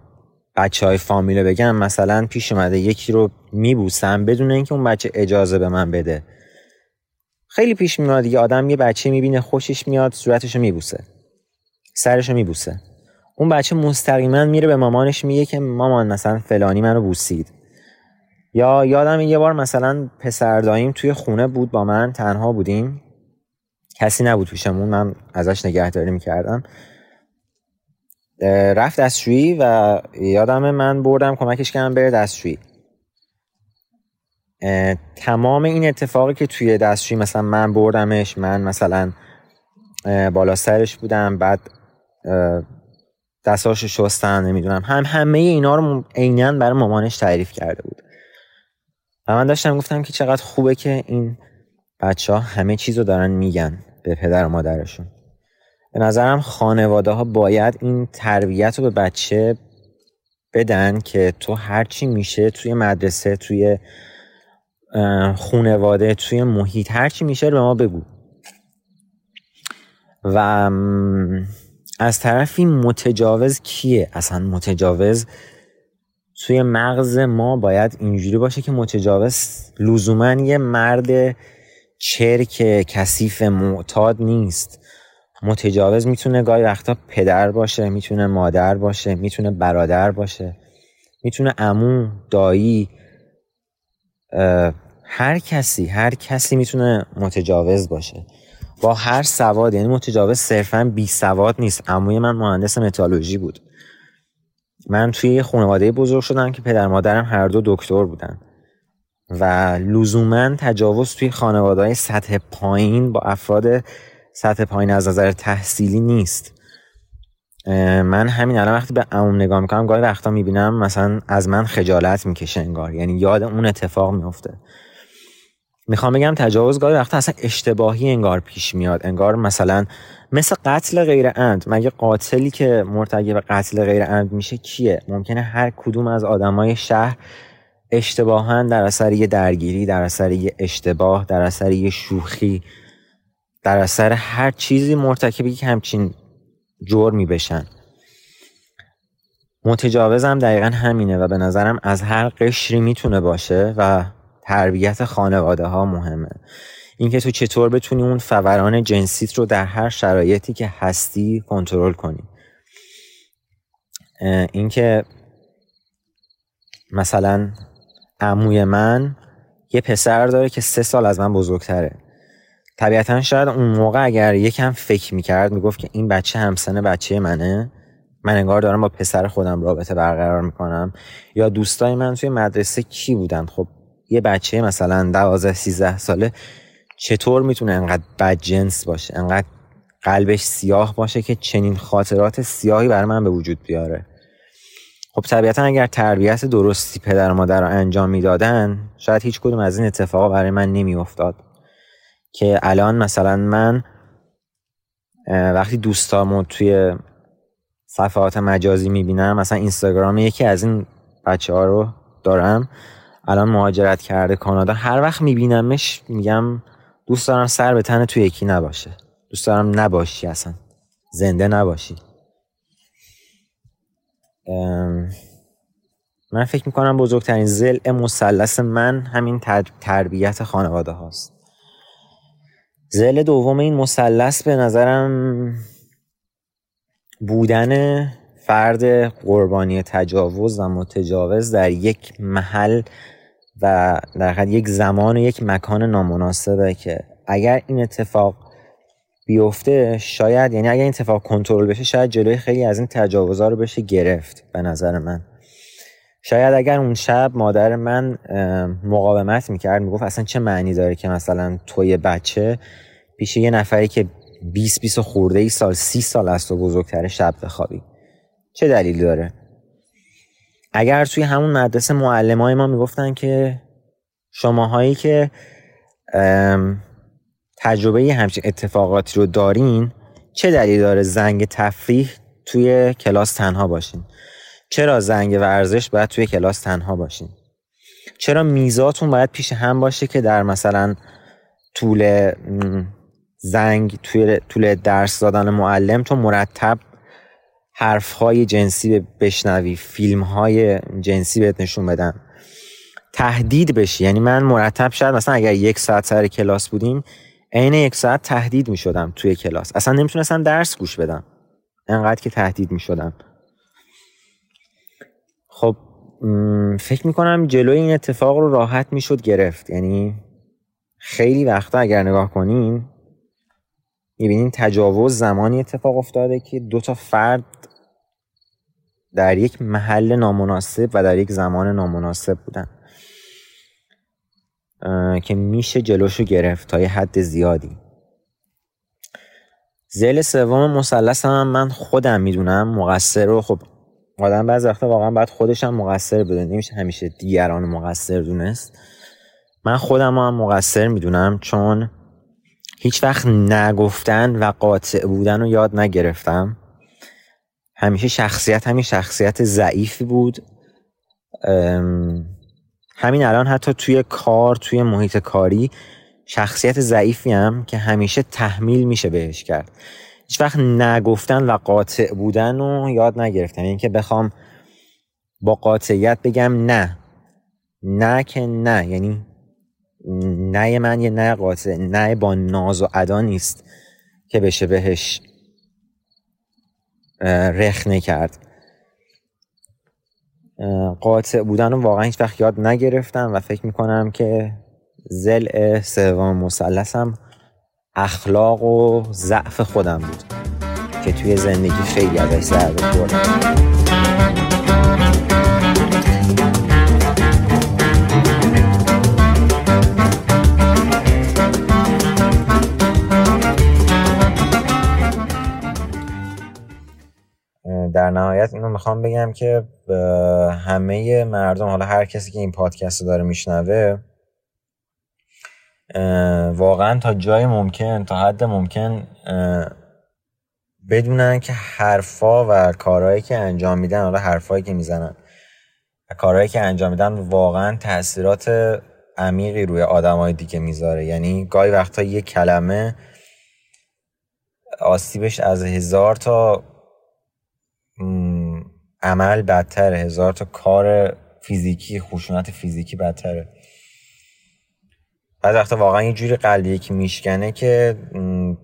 بچه های فامیل بگم مثلا پیش اومده یکی رو میبوسم بدون اینکه اون بچه اجازه به من بده. خیلی پیش میاد دیگه آدم یه بچه می‌بینه خوشش میاد صورتشو میبوسه. سرشو میبوسه. اون بچه مستقیما میره به مامانش میگه که مامان مثلا فلانی منو بوسید. یا یادم یه بار مثلا پسر داییم توی خونه بود با من تنها بودیم. کسی نبود پیشمون من ازش نگهداری می‌کردم. رفت دستشویی و یادم من بردم کمکش کردم بره دستشویی. تمام این اتفاقی که توی دستشویی مثلا من بردمش من مثلا بالا سرش بودم بعد دستاشو شستن نمی‌دونم. هم همه اینا رو عینا برای مامانش تعریف کرده بود. و من داشتم گفتم که چقدر خوبه که این بچه ها همه چیز رو دارن میگن به پدر و مادرشون. به نظرم خانواده ها باید این تربیت رو به بچه بدن که تو هرچی میشه توی مدرسه توی خونواده توی محیط هرچی میشه به ما بگو. و از طرفی متجاوز کیه؟ اصلا متجاوز توی مغز ما باید اینجوری باشه که متجاوز لزوما یه مرد چرک کثیف معتاد نیست. متجاوز می‌تونه گاهی وقتا پدر باشه می‌تونه مادر باشه می‌تونه برادر باشه می‌تونه امو دایی هر کسی هر کسی می‌تونه متجاوز باشه. با هر سواد یعنی متجاوز صرفا بی سواد نیست. عموی من مهندس متالوژی بود. من توی خانواده بزرگ شدم که پدر مادرم هر دو دکتر بودن. و لزوما تجاوز توی خانواده های سطح پایین با افراد سطح پایین از نظر تحصیلی نیست. من همین الان وقتی به عموم نگاه می‌کنم گاهی وقتا می‌بینم مثلا از من خجالت می‌کشه انگار. یعنی یاد اون اتفاق میفته می‌خوام بگم تجاوز گاهی وقتا اصلا اشتباهی انگار پیش میاد. انگار مثلا مثل قتل غیر عمد. مگه قاتلی که مرتکب قتل غیر عمد میشه کیه؟ ممکنه هر کدوم از آدمای شهر اشتباها در اثر یه درگیری در اثر یه اشتباه در اثر یه شوخی در اثر هر چیزی مرتکب یک همچین جرمی بشن متجاوزم دقیقا همینه و به نظرم از هر قشری می‌تونه باشه و تربیت خانواده ها مهمه. اینکه تو چطور بتونی اون فوران جنسیت رو در هر شرایطی که هستی کنترل کنی. اینکه مثلا عموی من یه پسر داره که سه سال از من بزرگتره. طبیعتا شاید اون موقع اگر یکم فکر می‌کرد می‌گفت که این بچه همسن بچه منه. من انگار دارم با پسر خودم رابطه برقرار می‌کنم. یا دوستای من توی مدرسه کی بودن؟ خب یه بچه مثلا دوازه سیزده ساله چطور می‌تونه انقدر بد جنس باشه؟ انقدر قلبش سیاه باشه که چنین خاطرات سیاهی برای من به وجود بیاره؟ خب طبیعتا اگر تربیت درستی پدر و مادر رو انجام می‌دادن شاید هیچ کدوم از این اتفاقا برای من نمیافتاد. که الان مثلا من وقتی دوستامو توی صفحات مجازی می‌بینم مثلا اینستاگرام یکی از این بچه ها رو دارم الان مهاجرت کرده کانادا هر وقت میبینمش میگم دوست دارم سر به تن توی یکی نباشه. دوست دارم نباشی اصلا. زنده نباشی. من فکر می‌کنم بزرگترین زل مثلث من همین تربیت خانواده هاست زل دوم این مثلث به نظرم بودن فرد قربانی تجاوز و متجاوز در یک محل و در یک زمان و یک مکان نامناسبه که اگر این اتفاق بیفته شاید یعنی اگر این اتفاق کنترل بشه شاید جلوی خیلی از این تجاوزها رو بشه گرفت به نظر من. شاید اگر اون شب مادر من مقاومت می‌کرد می‌گفت اصلا چه معنی داره که مثلا توی بچه پیش یه نفری که 20 20 خورده ای سال 30 سال از تو بزرگتر شب بخوابی؟ چه دلیلی داره؟ اگر توی همون مدرسه معلم های ما می‌گفتن که شماهایی که تجربه همچین اتفاقاتی رو دارین چه دلیلی داره زنگ تفریح توی کلاس تنها باشین؟ چرا زنگ ورزش باید توی کلاس تنها باشین؟ چرا میزاتون باید پیش هم باشه که در مثلا طول زنگ توی طول درس دادن معلم تو مرتب حرف های جنسی بشنوی فیلم های جنسی بهت نشون بدن؟ تهدید بشی. یعنی من مرتب شاید مثلا اگر یک ساعت سر کلاس بودیم عین یک ساعت تهدید می شدم توی کلاس. اصلا نمی‌تونستم درس گوش بدم. انقدر که تهدید می شدم خب فکر می کنم جلوی این اتفاق رو راحت می شد گرفت. یعنی خیلی وقتا اگر نگاه کنین می‌بینین تجاوز زمانی اتفاق افتاده که دو تا فرد در یک محل نامناسب و در یک زمان نامناسب بودن. که میشه جلوشو گرفت تا یه حد زیادی. زل سوم مثلث هم من خودم می‌دونم مقصر رو خب آدم بعضی وقتا واقعا باید خودش هم مقصر بده نمیشه همیشه دیگران مقصر دونست. من خودم هم مقصر می‌دونم چون هیچ وقت نگفتن و قاطع بودن رو یاد نگرفتم. همیشه شخصیت همین شخصیت ضعیفی بود. همین الان حتی توی کار توی محیط کاری شخصیت ضعیفی هم که همیشه تحمیل میشه بهش کرد. هیچ وقت نگفتن و قاطع بودن رو یاد نگرفتم. اینکه یعنی بخوام با قاطعیت بگم نه. نه که نه. یعنی نه من یه نه قاطع نه با ناز و ادا نیست که بشه بهش رخنه کرد. قاطع بودن رو واقعا هیچ وقت یاد نگرفتم و فکر می‌کنم که زل سوم مثلثم اخلاق و ضعف خودم بود که توی زندگی خیلی ازش ضربه خوردم. در نهایت اینو می‌خوام بگم که همه مردم حالا هر کسی که این پادکست رو داره میشنوه واقعا تا جای ممکن تا حد ممکن بدونن که حرفا و کارهایی که انجام میدن حالا حرفایی که می‌زنن و کارهایی که انجام میدن واقعا تاثیرات عمیقی روی آدمای دیگه می‌ذاره. یعنی گاهی وقتا یه کلمه آسیبش از هزار تا عمل بدتره. هزار تا کار فیزیکی خشونت فیزیکی بدتره. بعد وقتا واقعا یه جوری قلبیه که میشکنه که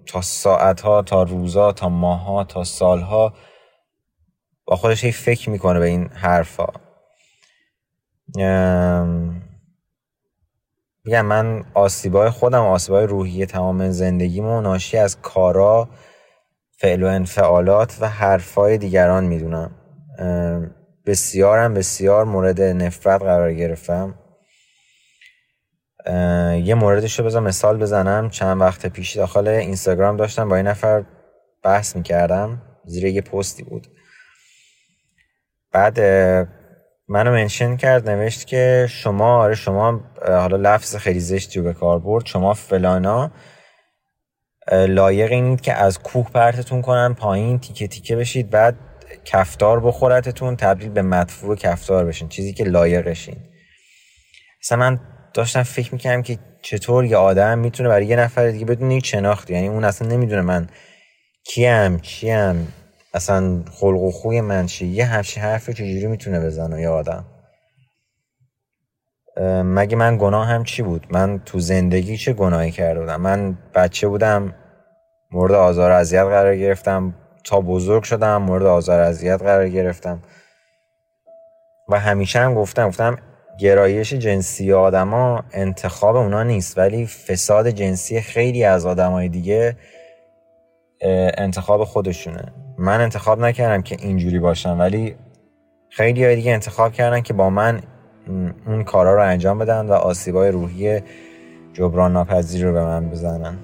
تا ساعت ها تا روزا تا ماها تا سالها با خودش هی فکر می‌کنه به این حرفا. میگم من آسیبای خودم آسیبای روحی تمام زندگیمو ناشی از کارا فعل و انفعالات و حرفای دیگران می‌دونم. بسیارم بسیار مورد نفرت قرار گرفتم. یه موردش رو بذار مثال بزنم. چند وقت پیش داخل اینستاگرام داشتم با این نفر بحث می‌کردم. زیر یه پستی بود. بعد منو منشن کرد نوشت که شما آره شما حالا لفظ خیلی زشتی رو به کار برد. شما فلانا لایق اینید که از کوه پرتتون کنن پایین تیکه تیکه بشید بعد کفتار بخورتتون تبدیل به مدفوع کفتار بشین. چیزی که لایقشین. اصلا من داشتم فکر می‌کنم که چطور یه آدم می‌تونه برای یه نفر دیگه بدون هیچ شناختی یعنی اون اصلا نمی‌دونه من کیم چیم اصلا خلق و خوی من چیه یه همچین حرفی چجوری می‌تونه بزنه یه آدم؟ مگه من گناه هم چی بود؟ من تو زندگی چه گناهی کرده بودم؟ من بچه بودم مورد آزار اذیت قرار گرفتم. تا بزرگ شدم مورد آزار اذیت قرار گرفتم. و همیشه هم گفتم گفتم گرایش جنسی آدما انتخاب اونا نیست ولی فساد جنسی خیلی از آدمای دیگه انتخاب خودشونه. من انتخاب نکردم که اینجوری باشم ولی خیلی های دیگه انتخاب کردن که با من اون کارا رو انجام بدن و آسیبای روحی جبران ناپذیر رو به من بزنن.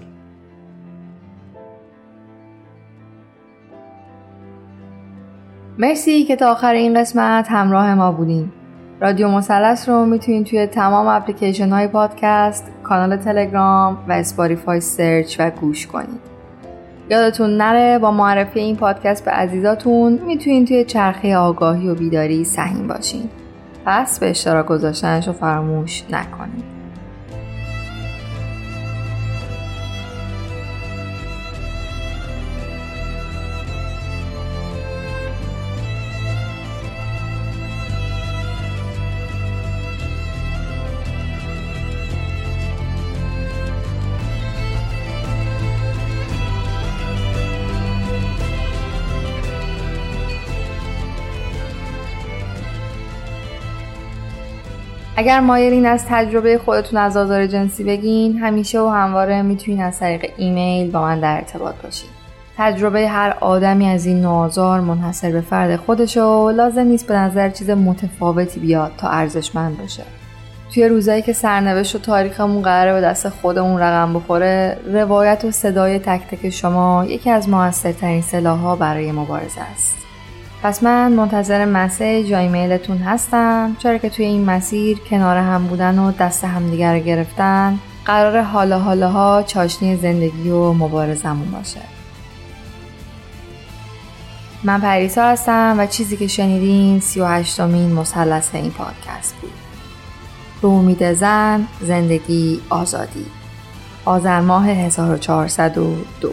مرسی که تا آخر این قسمت همراه ما بودین. رادیو مثلث رو می‌تونید توی تمام اپلیکیشن های پادکست، کانال تلگرام و اسپاریفای سرچ و گوش کنید. یادتون نره با معرفی این پادکست به عزیزاتون می‌تونید توی چرخه آگاهی و بیداری سهیم باشین. پس به اشتراک گذاشتنش رو فراموش نکنید. اگر مایلین از تجربه خودتون از آزار جنسی بگین همیشه و همواره می‌تونین از طریق ایمیل با من در ارتباط باشین. تجربه هر آدمی از این نوازار منحصر به فرد خودشه و لازم نیست به نظر چیز متفاوتی بیاد تا ارزشمند باشه. توی روزایی که سرنوشت و تاریخمون قراره به دست خودمون رقم بخوره روایت و صدای تک تک شما یکی از موثرترین سلاحها برای مبارزه است. پس من منتظر مسیج یا ایمیلتون هستم. چرا که توی این مسیر کنار هم بودن و دست همدیگر رو گرفتن قرار حالا حالاها چاشنی زندگی و مبارزمون باشه. من پریسا هستم و چیزی که شنیدین سی و هشتمین مسلس این پادکست بود. به امید زن زندگی آزادی. آذر ماه 1402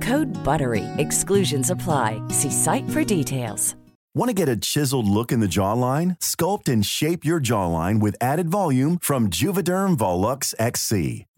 Code BUTTERY. Exclusions apply. See site for details. Want to get a chiseled look in the jawline? Sculpt and shape your jawline with added volume from Juvederm Volux XC.